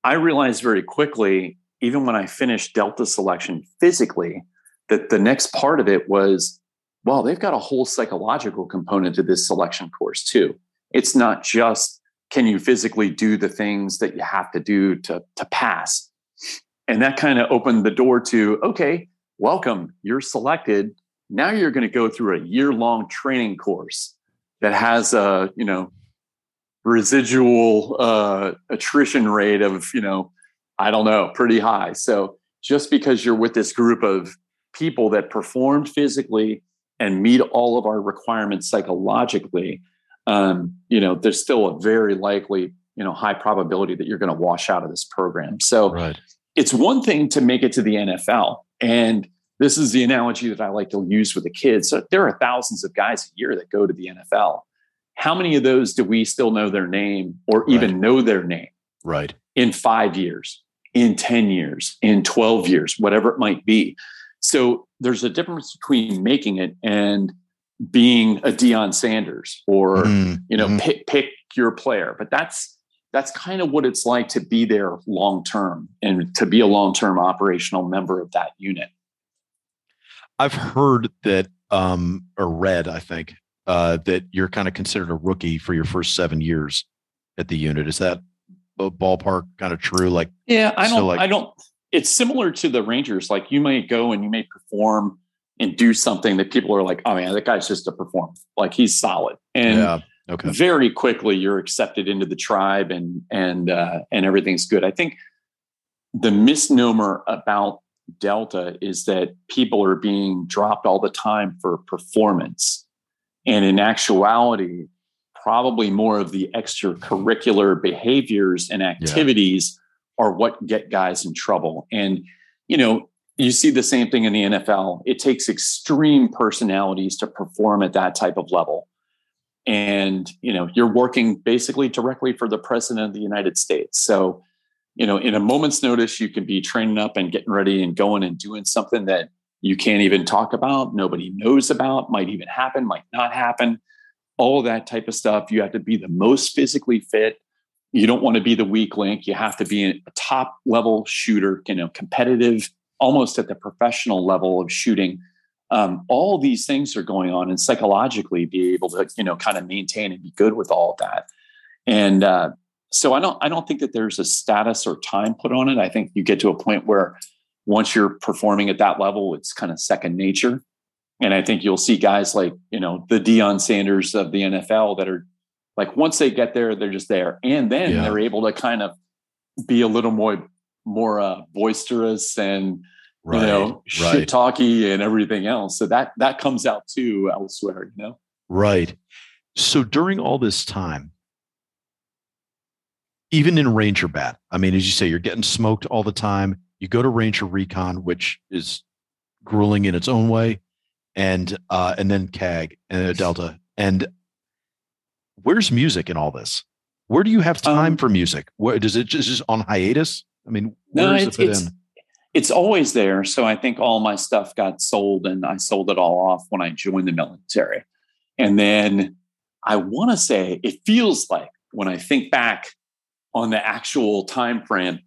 I realized very quickly, even when I finished Delta selection physically, that the next part of it was, well, they've got a whole psychological component to this selection course too. It's not just can you physically do the things that you have to do to, to pass. And that kind of opened the door to, okay, welcome, you're selected. Now you're going to go through a year long training course that has a, you know, residual uh, attrition rate of, you know, I don't know, pretty high. So just because you're with this group of people that performed physically and meet all of our requirements psychologically, um, you know, there's still a very likely, you know, high probability that you're going to wash out of this program. So right. it's one thing to make it to the NFL. And this is the analogy that I like to use with the kids. So there are thousands of guys a year that go to the NFL. How many of those do we still know their name or even right. know their name? Right. In five years, in 10 years, in 12 years, whatever it might be. So there's a difference between making it and being a Deion Sanders or mm-hmm. you know mm-hmm. pick pick your player. But that's that's kind of what it's like to be there long term and to be a long term operational member of that unit. I've heard that um, or read, I think, uh, that you're kind of considered a rookie for your first seven years at the unit. Is that a ballpark kind of true? Like, yeah, I don't, like, I don't, it's similar to the Rangers. Like you may go and you may perform and do something that people are like, oh man, that guy's just a performer. Like he's solid. And yeah. okay. very quickly you're accepted into the tribe and and uh, and everything's good. I think the misnomer about Delta is that people are being dropped all the time for performance. And in actuality, probably more of the extracurricular behaviors and activities are what get guys in trouble. And, you know, you see the same thing in the NFL. It takes extreme personalities to perform at that type of level. And, you know, you're working basically directly for the president of the United States. So, you know, in a moment's notice, you can be training up and getting ready and going and doing something that you can't even talk about, nobody knows about, might even happen, might not happen. All that type of stuff. You have to be the most physically fit you don't want to be the weak link. You have to be a top level shooter, you know, competitive, almost at the professional level of shooting. Um, all these things are going on, and psychologically be able to, you know, kind of maintain and be good with all of that. And uh, so I don't, I don't think that there's a status or time put on it. I think you get to a point where once you're performing at that level, it's kind of second nature. And I think you'll see guys like, you know, the Deion Sanders of the NFL that are like once they get there, they're just there, and then yeah. they're able to kind of be a little more more uh, boisterous and right, you know right. shit talky and everything else. So that that comes out too elsewhere, you know. Right. So during all this time, even in Ranger Batt, I mean, as you say, you're getting smoked all the time. You go to Ranger Recon, which is grueling in its own way, and uh, and then CAG and Delta, and where's music in all this? Where do you have time um, for music? Where does it just, just on hiatus? I mean, no, it's, it it's, it's always there. So I think all my stuff got sold and I sold it all off when I joined the military. And then I want to say it feels like when I think back on the actual time frame,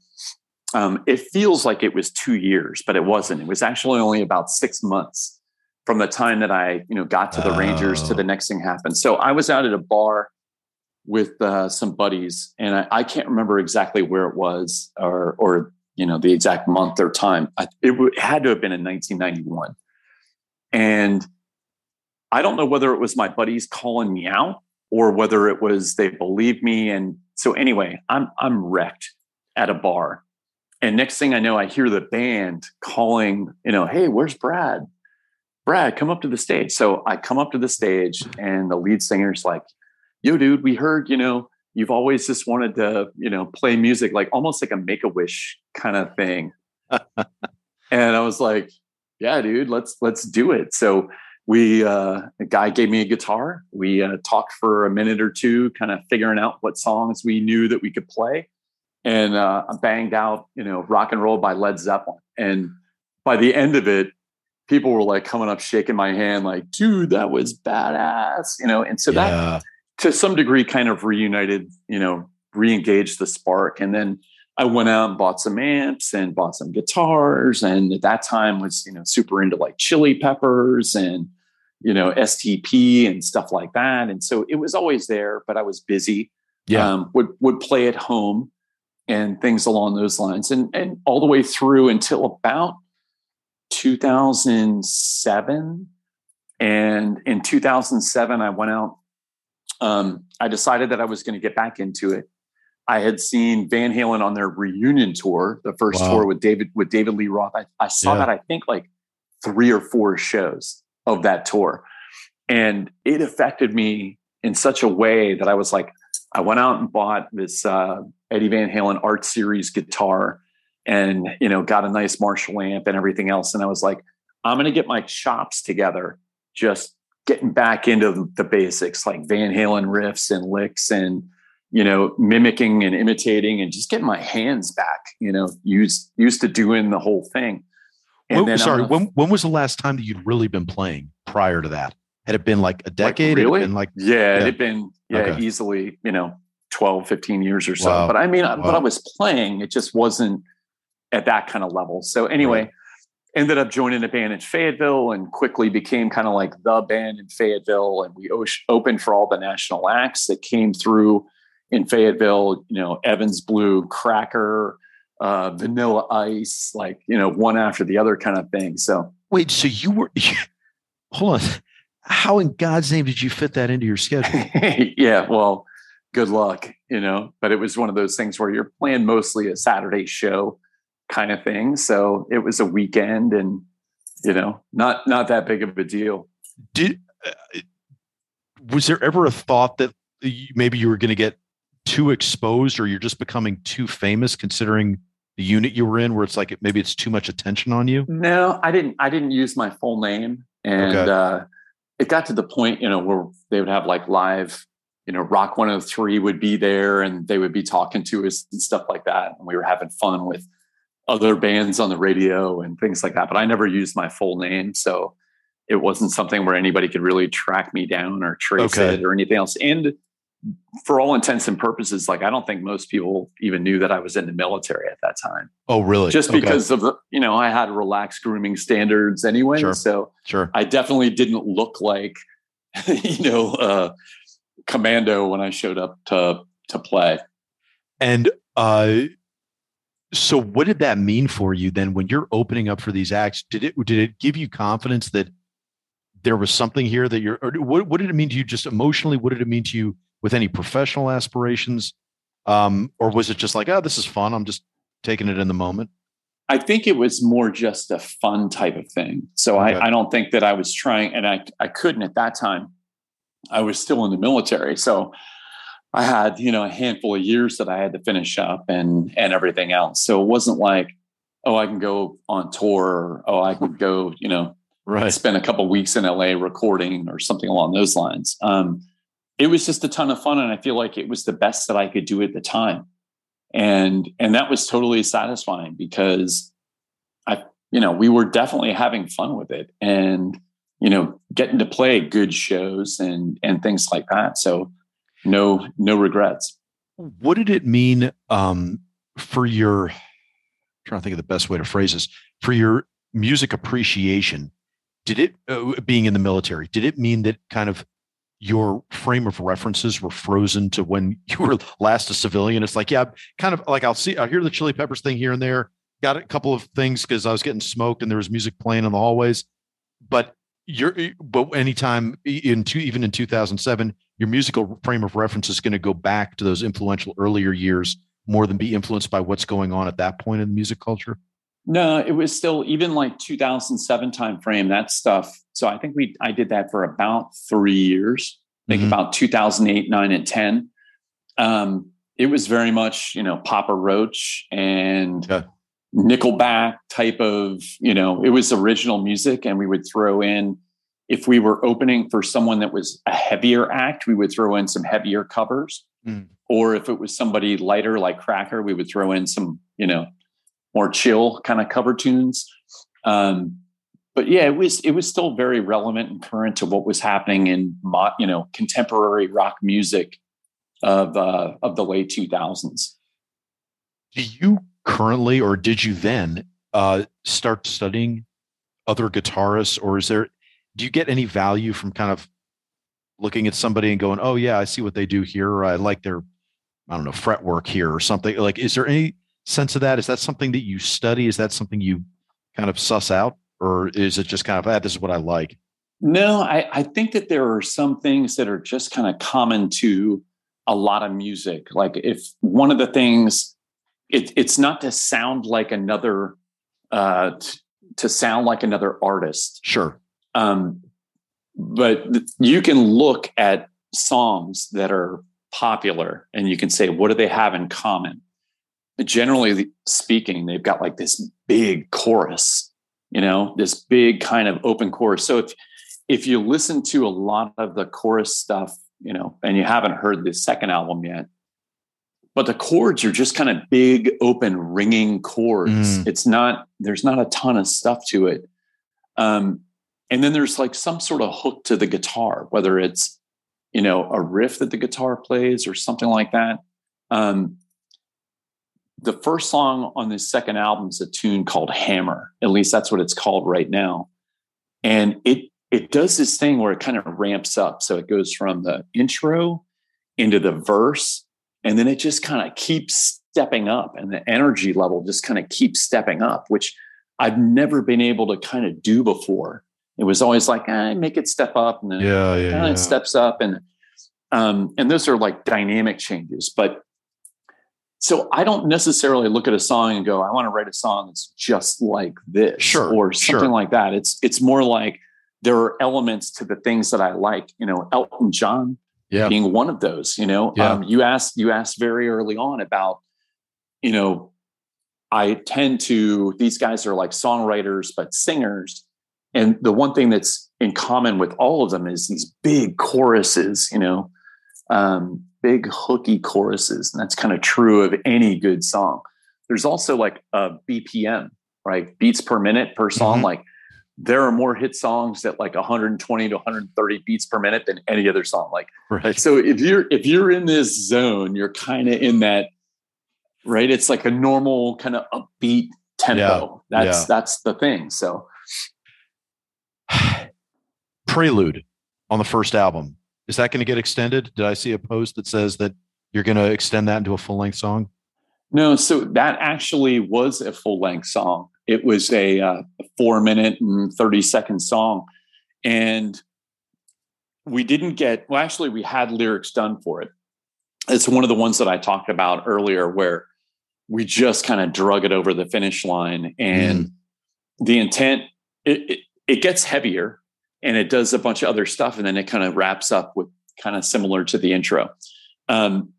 um, it feels like it was two years, but it wasn't. It was actually only about six months from the time that I, you know, got to the oh. Rangers to the oh. next thing happened. So I was out at a bar with uh, some buddies, and I, I, can't remember exactly where it was or, or you know, the exact month or time. I, it, w- it had to have been in 1991, and I don't know whether it was my buddies calling me out or whether it was they believed me. And so anyway, I'm I'm wrecked at a bar and next thing I know, I hear the band calling, you know, hey, where's Brad? Brad, come up to the stage. So I come up to the stage, and the lead singer's like, yo, dude, we heard, you know, you've always just wanted to, you know, play music, like almost like a make a wish kind of thing. and I was like, yeah, dude, let's let's do it. So we uh a guy gave me a guitar. We uh, talked for a minute or two, kind of figuring out what songs we knew that we could play and uh, banged out, you know, rock and roll by Led Zeppelin. And by the end of it, people were like coming up, shaking my hand, like, dude, that was badass, you know. And so yeah. that, to some degree, kind of reunited, you know, re-engaged the spark. And then I went out and bought some amps and bought some guitars. And at that time was, you know, super into like chili peppers and, you know, STP and stuff like that. And so it was always there, but I was busy. Yeah. Um, would would play at home and things along those lines. And, and all the way through until about 2007. And in 2007, I went out. Um, I decided that I was going to get back into it. I had seen Van Halen on their reunion tour, the first wow. tour with David with David Lee Roth. I, I saw yeah. that I think like three or four shows of that tour, and it affected me in such a way that I was like, I went out and bought this uh, Eddie Van Halen Art Series guitar and, you know, got a nice Marshall amp and everything else. And I was like, I'm going to get my chops together, just getting back into the basics like Van Halen riffs and licks and, you know, mimicking and imitating and just getting my hands back, you know, used, used to doing the whole thing. And when, sorry, when, when was the last time that you'd really been playing prior to that? Had it been like a decade? Like, really? like, yeah, yeah, it had been, yeah, okay. easily, you know, 12, 15 years or so. Wow. But I mean, wow. but I was playing, it just wasn't at that kind of level. So anyway, right. ended up joining a band in Fayetteville and quickly became kind of like the band in Fayetteville. And we opened for all the national acts that came through in Fayetteville, you know, Evans Blue, Cracker, uh, Vanilla Ice, like, you know, one after the other kind of thing. So wait, so you were, hold on. How in God's name did you fit that into your schedule? yeah, well, good luck, you know. But it was one of those things where you're playing mostly a Saturday show kind of thing. So it was a weekend and you know, not not that big of a deal. Did uh, was there ever a thought that maybe you were going to get too exposed or you're just becoming too famous considering the unit you were in where it's like maybe it's too much attention on you? No, I didn't I didn't use my full name and okay. uh it got to the point, you know, where they would have like live you know, Rock 103 would be there and they would be talking to us and stuff like that. And we were having fun with other bands on the radio and things like that. But I never used my full name. So it wasn't something where anybody could really track me down or trace okay. it or anything else. And for all intents and purposes, like I don't think most people even knew that I was in the military at that time. Oh, really? Just okay. because of the, you know, I had relaxed grooming standards anyway. Sure. So sure. I definitely didn't look like, you know, uh, commando when I showed up to to play. And uh, so, what did that mean for you then when you're opening up for these acts? Did it did it give you confidence that there was something here that you're? Or what what did it mean to you just emotionally? What did it mean to you with any professional aspirations? Um, or was it just like, oh, this is fun? I'm just taking it in the moment. I think it was more just a fun type of thing. So okay. I, I don't think that I was trying, and I I couldn't at that time I was still in the military. So I had, you know, a handful of years that I had to finish up and and everything else. So it wasn't like, oh, I can go on tour or oh, I can go, you know, right. spend a couple weeks in LA recording or something along those lines. Um, it was just a ton of fun and I feel like it was the best that I could do at the time. And and that was totally satisfying because I, you know, we were definitely having fun with it. And you know, getting to play good shows and and things like that. So no no regrets. What did it mean um, for your trying to think of the best way to phrase this for your music appreciation. Did it uh, being in the military? Did it mean that kind of your frame of references were frozen to when you were last a civilian? It's like, yeah, kind of like I'll see, I hear the Chili Peppers thing here and there. Got a couple of things because I was getting smoked and there was music playing in the hallways. But you're, eh, but anytime in two, even in 2007, your musical frame of reference is going to go back to those influential earlier years more than be influenced by what's going on at that point in the music culture? No, it was still even like 2007 time frame. That stuff. So I think we I did that for about three years. I think mm-hmm. about 2008, nine, and ten. Um, it was very much you know Papa Roach and yeah. Nickelback type of you know it was original music, and we would throw in if we were opening for someone that was a heavier act, we would throw in some heavier covers. Mm. Or if it was somebody lighter like Cracker, we would throw in some, you know, more chill kind of cover tunes. Um, but yeah, it was it was still very relevant and current to what was happening in you know contemporary rock music of uh, of the late two thousands. Do you currently, or did you then, uh, start studying other guitarists, or is there do you get any value from kind of looking at somebody and going, "Oh yeah, I see what they do here. Or I like their, I don't know, fretwork here or something." Like, is there any sense of that? Is that something that you study? Is that something you kind of suss out, or is it just kind of, ah, "This is what I like"? No, I, I think that there are some things that are just kind of common to a lot of music. Like, if one of the things, it, it's not to sound like another, uh, t- to sound like another artist. Sure um, but you can look at songs that are popular and you can say, what do they have in common? Generally speaking, they've got like this big chorus, you know, this big kind of open chorus. So if if you listen to a lot of the chorus stuff, you know, and you haven't heard the second album yet, but the chords are just kind of big, open, ringing chords. Mm. It's not, there's not a ton of stuff to it. Um, and then there's like some sort of hook to the guitar whether it's you know a riff that the guitar plays or something like that um, the first song on this second album is a tune called hammer at least that's what it's called right now and it it does this thing where it kind of ramps up so it goes from the intro into the verse and then it just kind of keeps stepping up and the energy level just kind of keeps stepping up which i've never been able to kind of do before it was always like, I eh, make it step up and then yeah, yeah, yeah. it steps up. And, um, and those are like dynamic changes. But so I don't necessarily look at a song and go, I want to write a song that's just like this sure, or something sure. like that. It's, it's more like there are elements to the things that I like, you know, Elton John yeah. being one of those, you know, yeah. um, you asked, you asked very early on about, you know, I tend to, these guys are like songwriters, but singers and the one thing that's in common with all of them is these big choruses, you know, um, big hooky choruses. And that's kind of true of any good song. There's also like a BPM, right? Beats per minute per song. Mm-hmm. Like there are more hit songs at like 120 to 130 beats per minute than any other song. Like, right. So if you're if you're in this zone, you're kind of in that, right? It's like a normal kind of upbeat tempo. Yeah. That's yeah. that's the thing. So Prelude on the first album. Is that going to get extended? Did I see a post that says that you're going to extend that into a full length song? No, so that actually was a full length song. It was a, uh, four minute and 30 second song. And we didn't get, well, actually, we had lyrics done for it. It's one of the ones that I talked about earlier where we just kind of drug it over the finish line. And mm. the intent, it, it, it gets heavier and it does a bunch of other stuff and then it kind of wraps up with kind of similar to the intro. Um,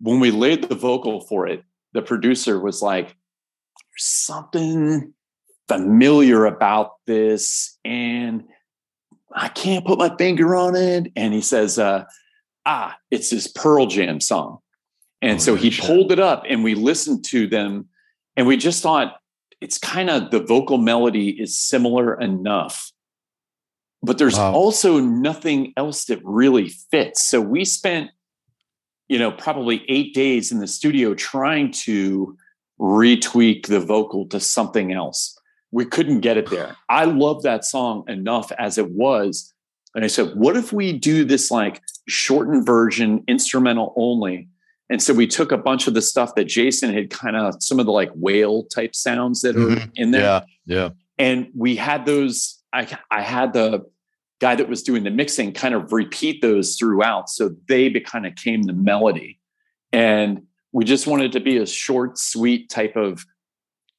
when we laid the vocal for it the producer was like there's something familiar about this and i can't put my finger on it. And he says uh, ah it's this pearl jam song. And oh, so he pulled it up and we listened to them and we just thought it's kind of the vocal melody is similar enough but there's wow. also nothing else that really fits so we spent you know probably eight days in the studio trying to retweak the vocal to something else. We couldn't get it there. I love that song enough as it was. And I said, what if we do this like shortened version, instrumental only? And so we took a bunch of the stuff that Jason had kind of some of the like whale type sounds that mm-hmm. are in there. Yeah. Yeah. And we had those, I I had the guy that was doing the mixing kind of repeat those throughout. So they kind of came the melody. And we just wanted to be a short, sweet type of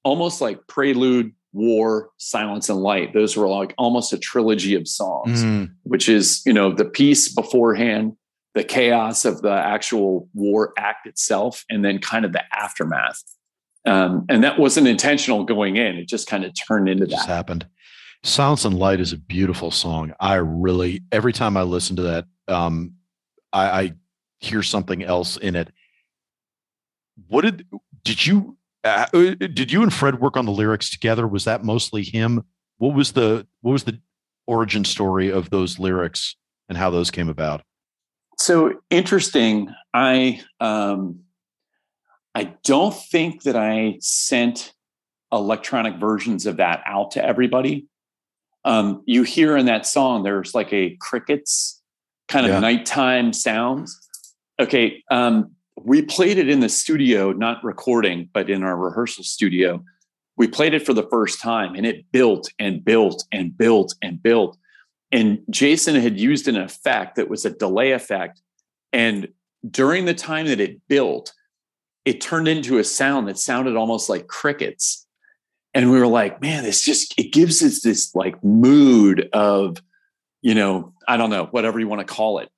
almost like prelude, war, silence, and light. Those were like almost a trilogy of songs, mm. which is, you know, the piece beforehand, the chaos of the actual war act itself, and then kind of the aftermath. Um, and that wasn't intentional going in. It just kind of turned into that. happened. Silence and Light is a beautiful song. I really, every time I listen to that, um, I, I hear something else in it what did did you uh, uh, did you and Fred work on the lyrics together? Was that mostly him? What was the what was the origin story of those lyrics and how those came about? So interesting. I um, I don't think that I sent electronic versions of that out to everybody. Um, you hear in that song, there's like a crickets kind of yeah. nighttime sounds. Okay, um, we played it in the studio, not recording, but in our rehearsal studio. We played it for the first time and it built and built and built and built. And Jason had used an effect that was a delay effect. And during the time that it built, it turned into a sound that sounded almost like crickets. And we were like, man, this just, it gives us this like mood of, you know, I don't know, whatever you want to call it.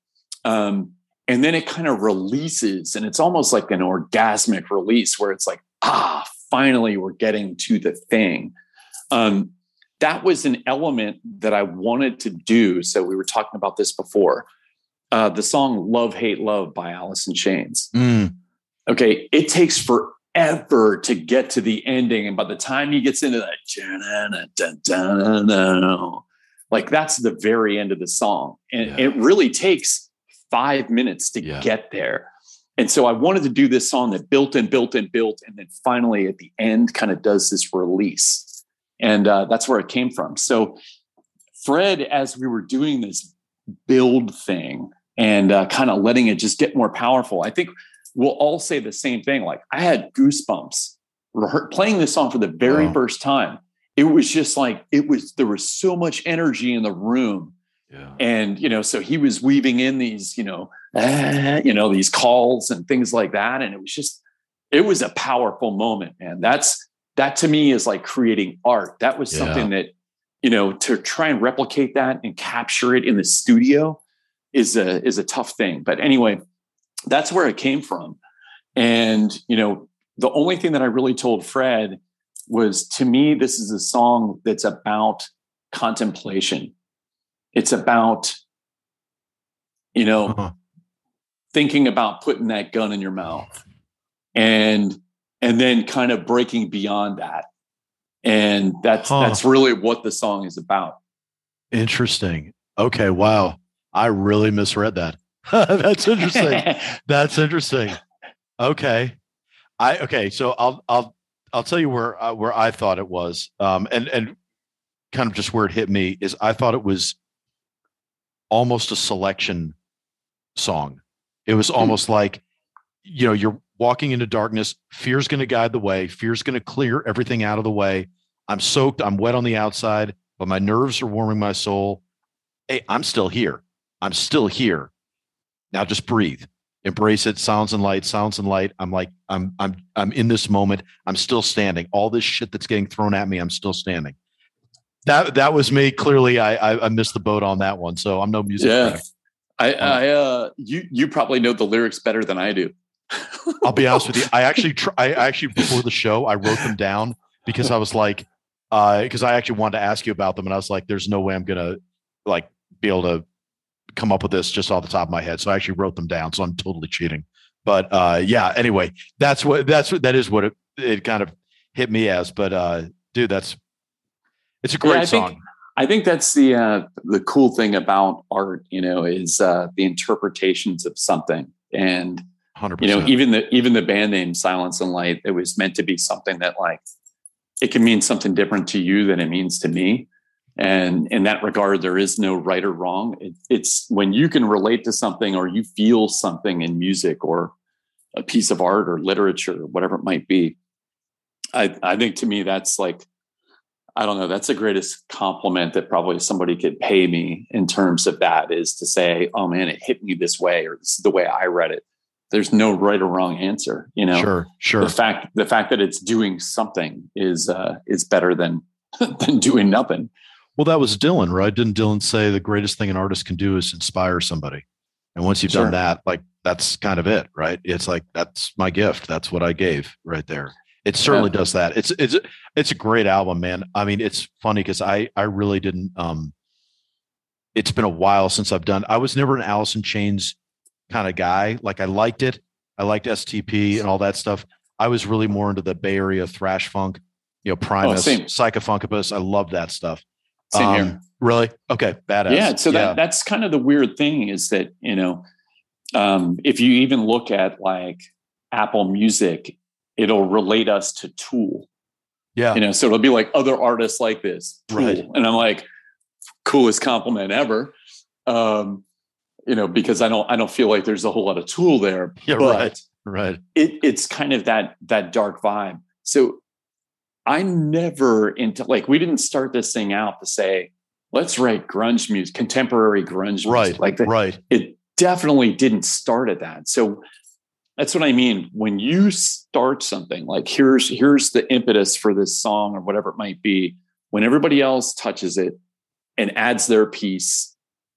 Um, and then it kind of releases and it's almost like an orgasmic release where it's like ah finally we're getting to the thing um, that was an element that i wanted to do so we were talking about this before uh, the song love hate love by Alice in Chains mm. okay it takes forever to get to the ending and by the time he gets into that like that's the very end of the song and yeah. it really takes five minutes to yeah. get there. And so I wanted to do this song that built and built and built, and then finally at the end kind of does this release. And uh, that's where it came from. So, Fred, as we were doing this build thing and uh, kind of letting it just get more powerful, I think we'll all say the same thing. Like, I had goosebumps playing this song for the very wow. first time. It was just like, it was, there was so much energy in the room and you know, so he was weaving in these, you know, uh, you know, these calls and things like that, and it was just, it was a powerful moment, and that's that to me is like creating art. That was yeah. something that, you know, to try and replicate that and capture it in the studio is a is a tough thing. But anyway, that's where it came from, and you know, the only thing that I really told Fred was to me, this is a song that's about contemplation it's about, you know, uh-huh. thinking about putting that gun in your mouth and and then kind of breaking beyond that. And that's huh. that's really what the song is about. Interesting. Okay, wow. I really misread that. that's interesting. that's interesting. Okay. I okay, so I'll I'll I'll tell you where uh, where I thought it was, um, and and kind of just where it hit me is I thought it was almost a selection song. It was hmm. almost like, you know, you're walking into darkness. Fear's going to guide the way. Fear's going to clear everything out of the way. I'm soaked. I'm wet on the outside, but my nerves are warming my soul. Hey, I'm still here. I'm still here. Now just breathe. Embrace it. Sounds and light, sounds and light. I'm like, I'm, I'm, I'm in this moment. I'm still standing. All this shit that's getting thrown at me, I'm still standing that that was me. Clearly, I, I, I missed the boat on that one. So I'm no music. Yeah, I, I uh, you you probably know the lyrics better than I do. I'll be honest with you. I actually tr- I actually before the show I wrote them down because I was like, uh because uh, I actually wanted to ask you about them, and I was like, there's no way I'm gonna like be able to come up with this just off the top of my head. So I actually wrote them down. So I'm totally cheating. But uh, yeah. Anyway, that's what that's what that is what it, it kind of hit me as. But uh, dude, that's it's a great yeah, I song. Think, I think that's the uh, the cool thing about art, you know, is uh, the interpretations of something. And 100%. You know, even the even the band name Silence and Light, it was meant to be something that like it can mean something different to you than it means to me. And in that regard, there is no right or wrong. It, it's when you can relate to something or you feel something in music or a piece of art or literature, or whatever it might be. I, I think to me, that's like, I don't know, that's the greatest compliment that probably somebody could pay me in terms of that is to say, oh man, it hit me this way, or this is the way I read it. There's no right or wrong answer, you know. Sure, sure. The fact the fact that it's doing something is uh, is better than than doing nothing. Well, that was Dylan, right? Didn't Dylan say the greatest thing an artist can do is inspire somebody? And once you've sure. done that, like that's kind of it, right? It's like that's my gift. That's what I gave right there. It certainly yeah. does that. It's it's it's a great album, man. I mean, it's funny because I I really didn't. um It's been a while since I've done. I was never an Alice in Chains kind of guy. Like I liked it. I liked STP and all that stuff. I was really more into the Bay Area thrash funk, you know, Primus, oh, Psychefunkapus. I love that stuff. Same um, here. Really? Okay. Badass. Yeah. So that, that's kind of the weird thing is that, you know, um, if you even look at like Apple Music, it'll relate us to Tool. Yeah. You know, so it'll be like other artists like this. Tool. Right. And I'm like, coolest compliment ever. Um, you know, because I don't I don't feel like there's a whole lot of tool there. Yeah, but right. Right. It, it's kind of that that dark vibe. So I never into like we didn't start this thing out to say let's write grunge music, contemporary grunge right, music. Like the, right. It definitely didn't start at that. So that's what I mean. When you start something like here's here's the impetus for this song or whatever it might be, when everybody else touches it and adds their piece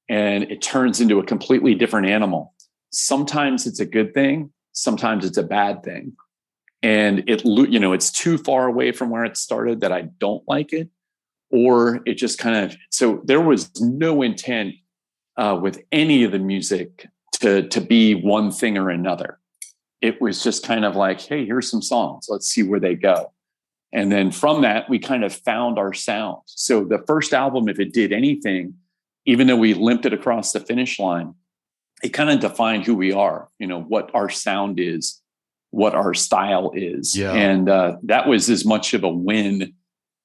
and it turns into a completely different animal. Sometimes it's a good thing, sometimes it's a bad thing and it you know it's too far away from where it started that I don't like it, or it just kind of so there was no intent uh, with any of the music to to be one thing or another. It was just kind of like, hey, here's some songs, let's see where they go. And then from that, we kind of found our sound. So the first album, if it did anything, even though we limped it across the finish line, it kind of defined who we are, you know, what our sound is what our style is. Yeah. And uh, that was as much of a win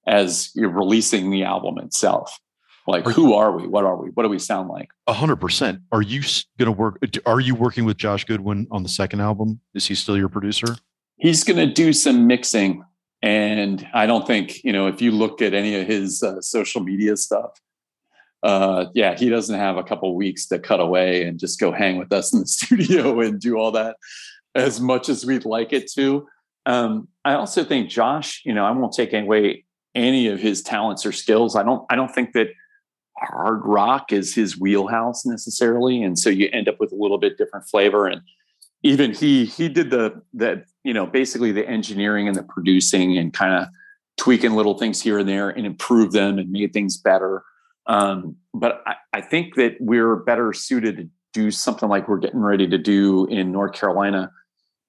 as you're releasing the album itself. Like, are who are we? What are we? What do we sound like? A hundred percent. Are you going to work? Are you working with Josh Gudwin on the second album? Is he still your producer? He's going to do some mixing. And I don't think, you know, if you look at any of his uh, social media stuff, uh, yeah, he doesn't have a couple weeks to cut away and just go hang with us in the studio and do all that as much as we'd like it to. Um, I also think Josh, you know, I won't take away any of his talents or skills. I don't. I don't think that hard rock is his wheelhouse necessarily, and so you end up with a little bit different flavor. And even he he did the that you know basically the engineering and the producing and kind of tweaking little things here and there and improve them and made things better. Um, but I, I think that we're better suited to do something like we're getting ready to do in North Carolina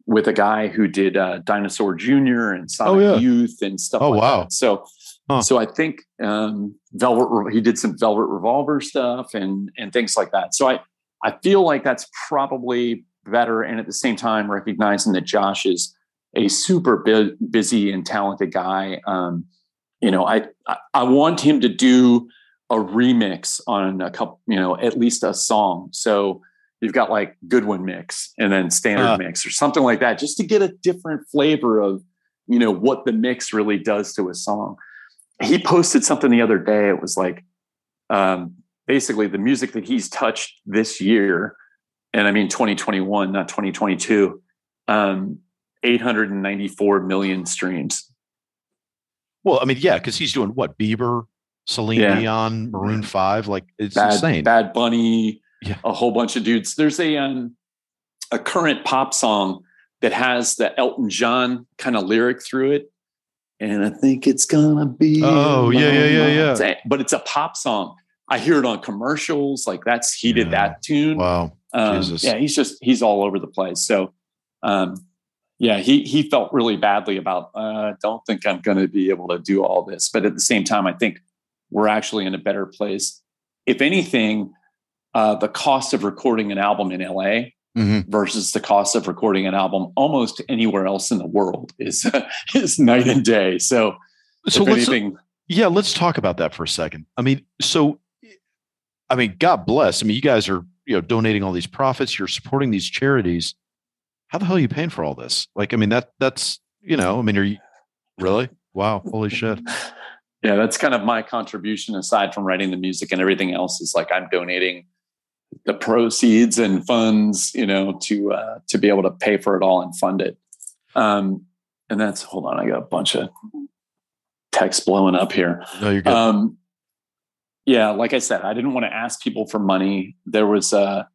with a guy who did uh, Dinosaur Jr. and Sonic oh, yeah. Youth and stuff. Oh like wow! That. So, huh. so I think um, Velvet. He did some Velvet Revolver stuff and and things like that. So I I feel like that's probably better, and at the same time recognizing that Josh is a super bu- busy and talented guy. Um, you know, I, I I want him to do a remix on a couple, you know, at least a song. So you've got like Gudwin mix and then standard uh, mix or something like that, just to get a different flavor of, you know, what the mix really does to a song. He posted something the other day. It was like um, basically the music that he's touched this year, and I mean 2021, not 2022, um, 894 million streams. Well, I mean, yeah, because he's doing what Bieber, Celine yeah. Dion, Maroon Five, like it's Bad, insane. Bad Bunny, yeah. a whole bunch of dudes. There's a um, a current pop song that has the Elton John kind of lyric through it, and I think it's gonna be. Oh yeah, yeah, yeah, yeah. But it's a pop song. I hear it on commercials. Like that's he did that tune. Wow. Um, yeah, he's just he's all over the place. So, um, yeah, he he felt really badly about. Uh, don't think I'm going to be able to do all this, but at the same time, I think we're actually in a better place. If anything, uh, the cost of recording an album in LA mm-hmm. versus the cost of recording an album almost anywhere else in the world is is night and day. So, so let's, anything, yeah, let's talk about that for a second. I mean, so I mean, God bless. I mean, you guys are you know donating all these profits. You're supporting these charities. How the hell are you paying for all this? Like, I mean, that that's you know, I mean, are you really? Wow, holy shit. Yeah, that's kind of my contribution aside from writing the music and everything else is like I'm donating the proceeds and funds, you know, to uh, to be able to pay for it all and fund it. Um, and that's hold on, I got a bunch of text blowing up here. No, you're good. Um, yeah, like I said, I didn't want to ask people for money. There was a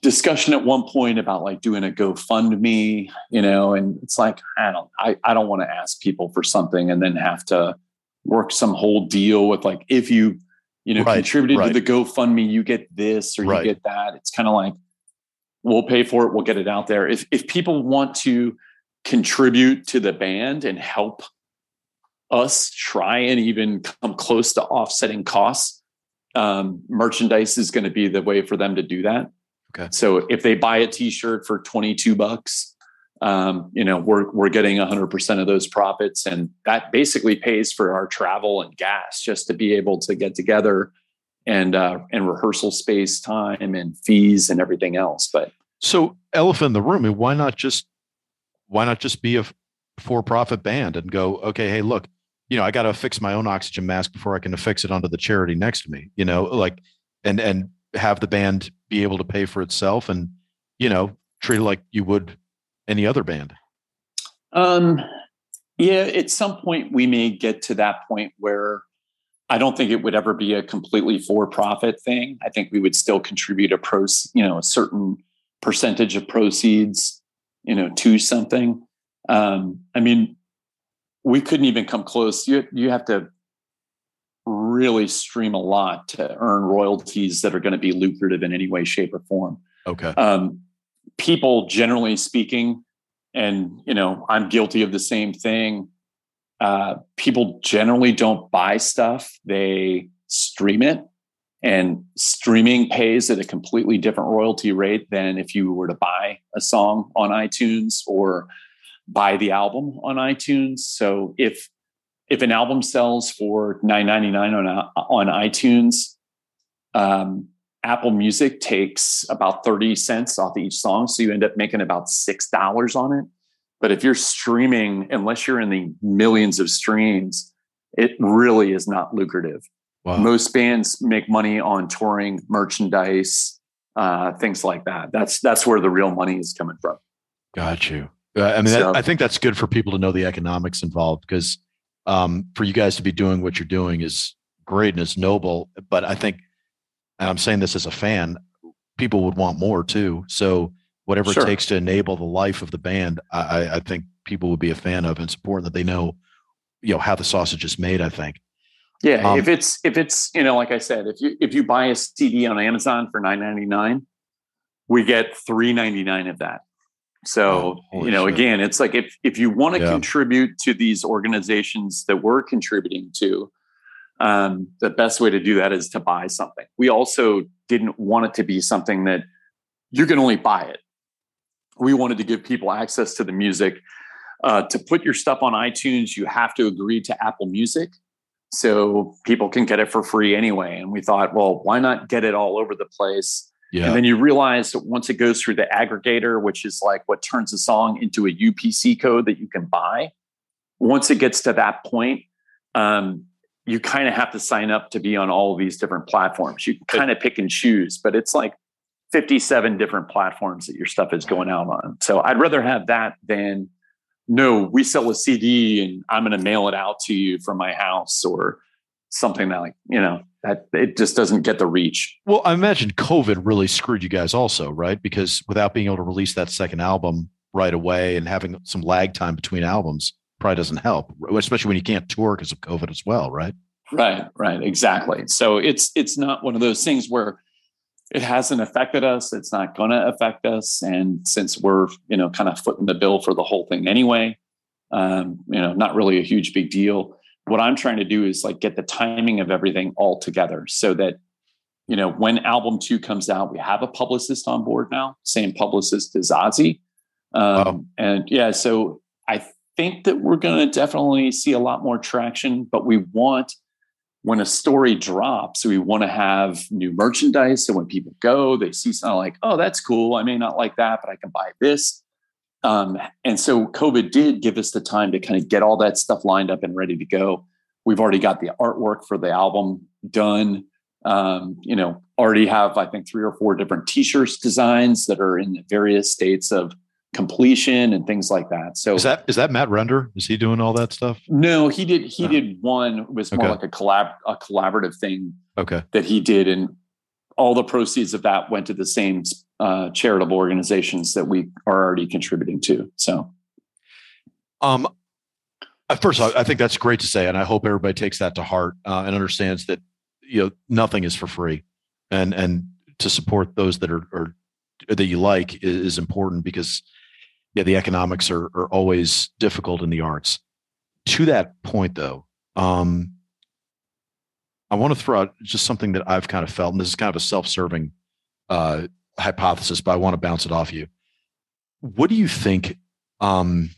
discussion at one point about like doing a GoFundMe, you know, and it's like I don't, I, I don't want to ask people for something and then have to work some whole deal with like if you you know, right, contributed right. to the GoFundMe, you get this or right. you get that. It's kind of like we'll pay for it, we'll get it out there. If if people want to contribute to the band and help us try and even come close to offsetting costs, um, merchandise is going to be the way for them to do that. Okay. So if they buy a T-shirt for twenty two bucks, um, you know we're we're getting 100% of those profits and that basically pays for our travel and gas just to be able to get together and uh, and rehearsal space time and fees and everything else. But so elephant in the room why not just why not just be a for-profit band and go okay hey look you know i got to fix my own oxygen mask before i can affix it onto the charity next to me you know like and and have the band be able to pay for itself and you know treat it like you would any other band? Um, yeah, at some point we may get to that point where I don't think it would ever be a completely for-profit thing. I think we would still contribute a pro, you know, a certain percentage of proceeds, you know, to something. Um, I mean, we couldn't even come close. You you have to really stream a lot to earn royalties that are going to be lucrative in any way, shape, or form. Okay. Um, people generally speaking and you know i'm guilty of the same thing. Uh, people generally don't buy stuff. They stream it and streaming pays at a completely different royalty rate than if you were to buy a song on itunes or buy the album on itunes. So if if an album sells for 9.99 on on itunes um, Apple Music takes about 30 cents off each song. So you end up making about $6 on it. But if you're streaming, unless you're in the millions of streams, it really is not lucrative. Wow. Most bands make money on touring, merchandise, uh, things like that. That's that's where the real money is coming from. Got you. Uh, I mean, so, that, I think that's good for people to know the economics involved because um, for you guys to be doing what you're doing is great and it's noble. But I think and I'm saying this as a fan, people would want more too. So whatever sure. it takes to enable the life of the band, I, I think people would be a fan of. And it's important that they know, you know, how the sausage is made. I think. Yeah, um, if it's if it's you know, like I said, if you if you buy a CD on Amazon for nine ninety nine, we get three ninety nine of that. So oh, you know, shit. again, it's like if if you want to yeah. contribute to these organizations that we're contributing to, um, the best way to do that is to buy something. We also didn't want it to be something that you can only buy it. We wanted to give people access to the music. Uh, to put your stuff on iTunes, you have to agree to Apple Music. So people can get it for free anyway. And we thought, well, why not get it all over the place? Yeah. And then you realize that once it goes through the aggregator, which is like what turns a song into a UPC code that you can buy, once it gets to that point, um, you kind of have to sign up to be on all of these different platforms. You kind of pick and choose, but it's like 57 different platforms that your stuff is going out on. So I'd rather have that than no, we sell a CD and I'm going to mail it out to you from my house or something that like, you know, that it just doesn't get the reach. Well, I imagine COVID really screwed you guys also, right? Because without being able to release that second album right away and having some lag time between albums, probably doesn't help, especially when you can't tour because of COVID as well, right? Right, right, exactly. So it's it's not one of those things where it hasn't affected us. It's not going to affect us, and since we're you know kind of footing the bill for the whole thing anyway, um, you know, not really a huge big deal. What I'm trying to do is like get the timing of everything all together so that you know, when album two comes out, we have a publicist on board now, same publicist as Ozzy. Um, wow. And yeah, so I think that we're going to definitely see a lot more traction, but we want, when a story drops, we want to have new merchandise. So when people go, they see something like, oh, that's cool. I may not like that, but I can buy this. Um, and so COVID did give us the time to kind of get all that stuff lined up and ready to go. We've already got the artwork for the album done. Um, you know, already have, I think, three or four different t shirts designs that are in various states of completion and things like that. So is that is that Matt Render? Is he doing all that stuff? No, he did. He did one. Was more okay. like a collab a collaborative thing. Okay, that he did, and all the proceeds of that went to the same uh, charitable organizations that we are already contributing to. So, um, first, all, I think that's great to say, and I hope everybody takes that to heart uh, and understands that you know nothing is for free, and and to support those that are, are that you like is, is important because yeah, the economics are, are always difficult in the arts. To that point, though, um, I want to throw out just something that I've kind of felt, and this is kind of a self-serving uh, hypothesis, but I want to bounce it off you. What do you think um,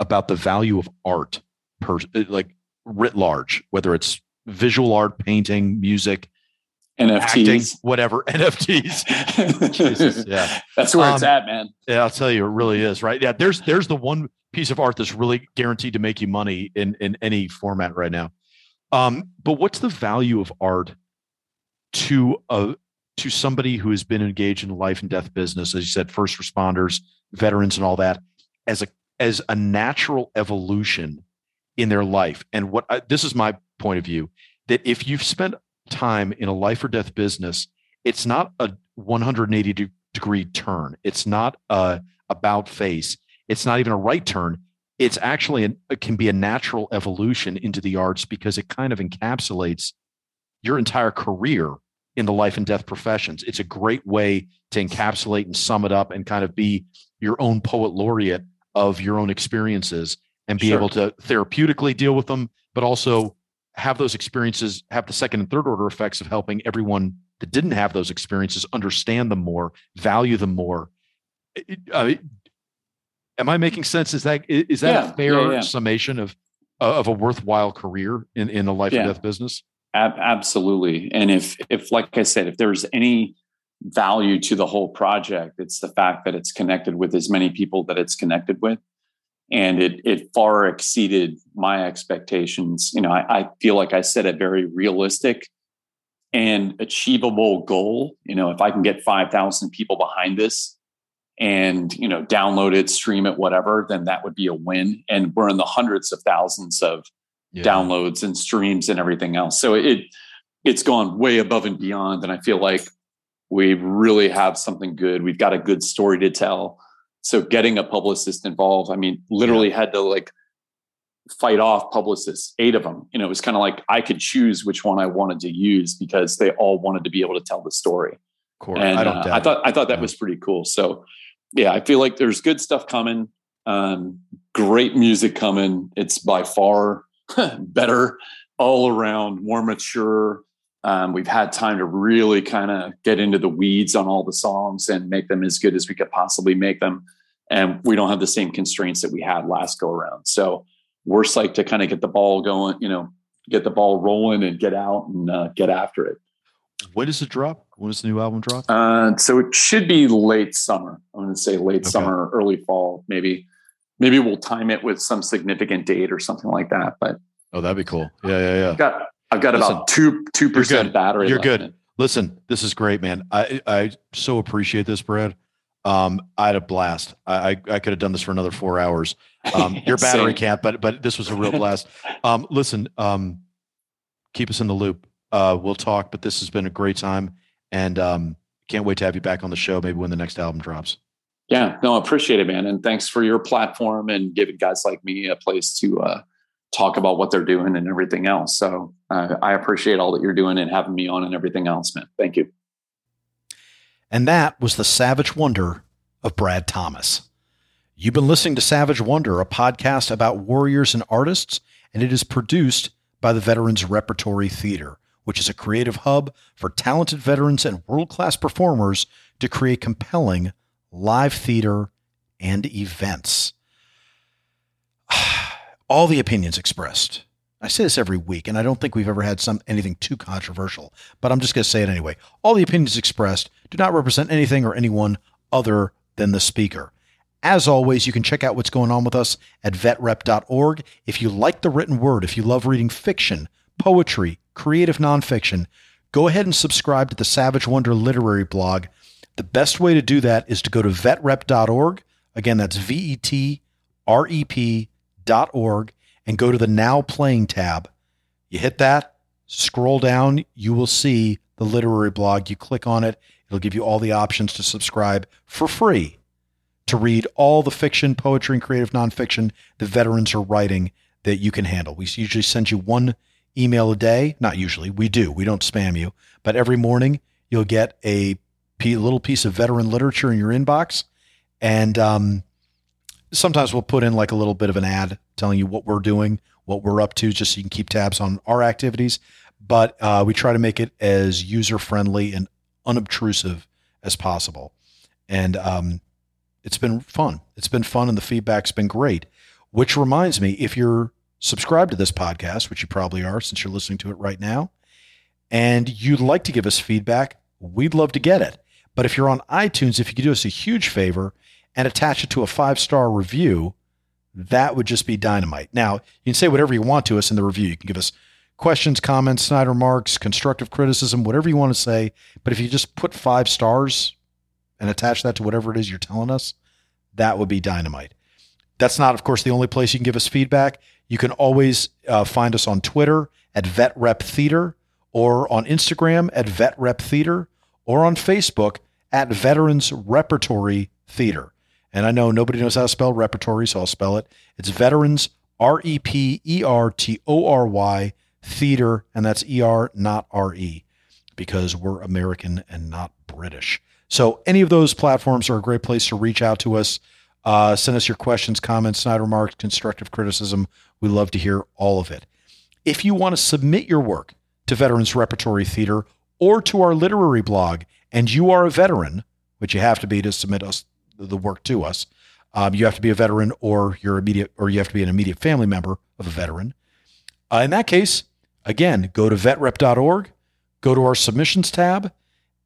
about the value of art, per, like writ large, whether it's visual art, painting, music, NFTs, acting, whatever NFTs. Jesus, yeah, that's where um, it's at, man. Yeah, I'll tell you, it really is, right? Yeah, there's there's the one piece of art that's really guaranteed to make you money in in any format right now. Um, but what's the value of art to a to somebody who has been engaged in life and death business, as you said, first responders, veterans, and all that, as a as a natural evolution in their life? And what I, this is my point of view that if you've spent time in a life or death business, it's not a 180 degree turn. It's not a about face. It's not even a right turn. It's actually an, it can be a natural evolution into the arts because it kind of encapsulates your entire career in the life and death professions. It's a great way to encapsulate and sum it up and kind of be your own poet laureate of your own experiences and be sure. able to therapeutically deal with them, but also have those experiences have the second and third order effects of helping everyone that didn't have those experiences understand them more, value them more. Uh, am I making sense? Is that is that yeah, a fair yeah, yeah. summation of of a worthwhile career in in the life and death business? Ab- absolutely. And if if like I said, if there's any value to the whole project, it's the fact that it's connected with as many people that it's connected with and it it far exceeded my expectations. You know, I, I, feel like I set a very realistic and achievable goal. You know, if I can get five thousand people behind this and you know download it, stream it, whatever, then that would be a win. And we're in the hundreds of thousands of yeah. downloads and streams and everything else. So it it's gone way above and beyond, and I feel like we really have something good. We've got a good story to tell so getting a publicist involved, I mean, literally had to like fight off publicists, eight of them. You know, it was kind of like I could choose which one I wanted to use because they all wanted to be able to tell the story. Cool. And I, uh, I, thought I thought that yeah. was pretty cool. So yeah, I feel like there's good stuff coming. Um, great music coming. It's by far better all around, more mature. Um, we've had time to really kind of get into the weeds on all the songs and make them as good as we could possibly make them. And we don't have the same constraints that we had last go around. So we're psyched to kind of get the ball going, you know, get the ball rolling and get out and uh, get after it. When does it drop? When does the new album drop? Uh, so it should be late summer. I'm going to say late okay. summer, early fall, maybe. Maybe we'll time it with some significant date or something like that. But oh, that'd be cool. Yeah, yeah, yeah. Got I've got Listen, about two two percent battery. You're good. Listen, this is great, man. I I so appreciate this, Brad. Um, I had a blast. I, I, I could have done this for another four hours. Um, your battery can't, but but this was a real blast. Um, listen, um, keep us in the loop. Uh, we'll talk, but this has been a great time, and um, can't wait to have you back on the show. Maybe when the next album drops. Yeah, no, appreciate it, man, and thanks for your platform and giving guys like me a place to uh, talk about what they're doing and everything else. So uh, I appreciate all that you're doing and having me on and everything else, man. Thank you. And that was the Savage Wonder of Brad Thomas. You've been listening to Savage Wonder, a podcast about warriors and artists, and it is produced by the Veterans Repertory Theater which is a creative hub for talented veterans and world class performers to create compelling live theater and events. All the opinions expressed. I say this every week, and I don't think we've ever had some anything too controversial, but I'm just going to say it anyway. All the opinions expressed do not represent anything or anyone other than the speaker. As always, you can check out what's going on with us at vetrep.org. If you like the written word, if you love reading fiction, poetry, creative nonfiction, go ahead and subscribe to the Savage Wonder literary blog. The best way to do that is to go to vetrep.org. Again, that's V E T R E P.org and go to the Now Playing tab. You hit that, scroll down, you will see the literary blog. You click on it, it'll give you all the options to subscribe for free to read all the fiction, poetry, and creative nonfiction the veterans are writing that you can handle. We usually send you one email a day. Not usually, we do. We don't spam you, but every morning you'll get a little piece of veteran literature in your inbox. And um, sometimes we'll put in like a little bit of an ad telling you what we're doing, what we're up to, just so you can keep tabs on our activities. But uh, we try to make it as user friendly and unobtrusive as possible. And um, it's been fun. It's been fun, and the feedback's been great. Which reminds me, if you're subscribed to this podcast, which you probably are since you're listening to it right now, and you'd like to give us feedback, we'd love to get it. But if you're on iTunes, if you could do us a huge favor and attach it to a five star review, that would just be dynamite. Now, you can say whatever you want to us in the review. You can give us questions, comments, snide remarks, constructive criticism, whatever you want to say. But if you just put five stars and attach that to whatever it is you're telling us, that would be dynamite. That's not, of course, the only place you can give us feedback. You can always uh, find us on Twitter at VetRep Theater or on Instagram at VetRep Theater or on Facebook at Veterans Repertory Theater. And I know nobody knows how to spell repertory, so I'll spell it. It's Veterans R E P E R T O R Y Theater, and that's E R, not R E, because we're American and not British. So any of those platforms are a great place to reach out to us. Uh, send us your questions, comments, snide remarks, constructive criticism. We love to hear all of it. If you want to submit your work to Veterans Repertory Theater or to our literary blog, and you are a veteran, which you have to be to submit us the work to us. Um, you have to be a veteran, or you're immediate, or you have to be an immediate family member of a veteran. Uh, in that case, again, go to vetrep.org, go to our submissions tab,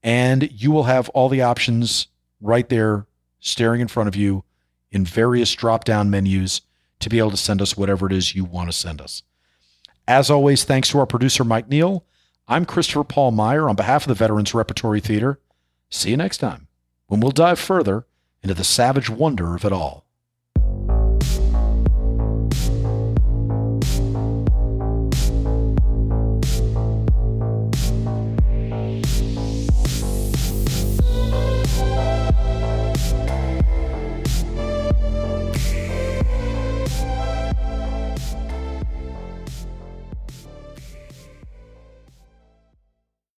and you will have all the options right there, staring in front of you, in various drop-down menus to be able to send us whatever it is you want to send us. As always, thanks to our producer Mike Neal. I'm Christopher Paul Meyer on behalf of the Veterans Repertory Theater. See you next time when we'll dive further into the savage wonder of it all.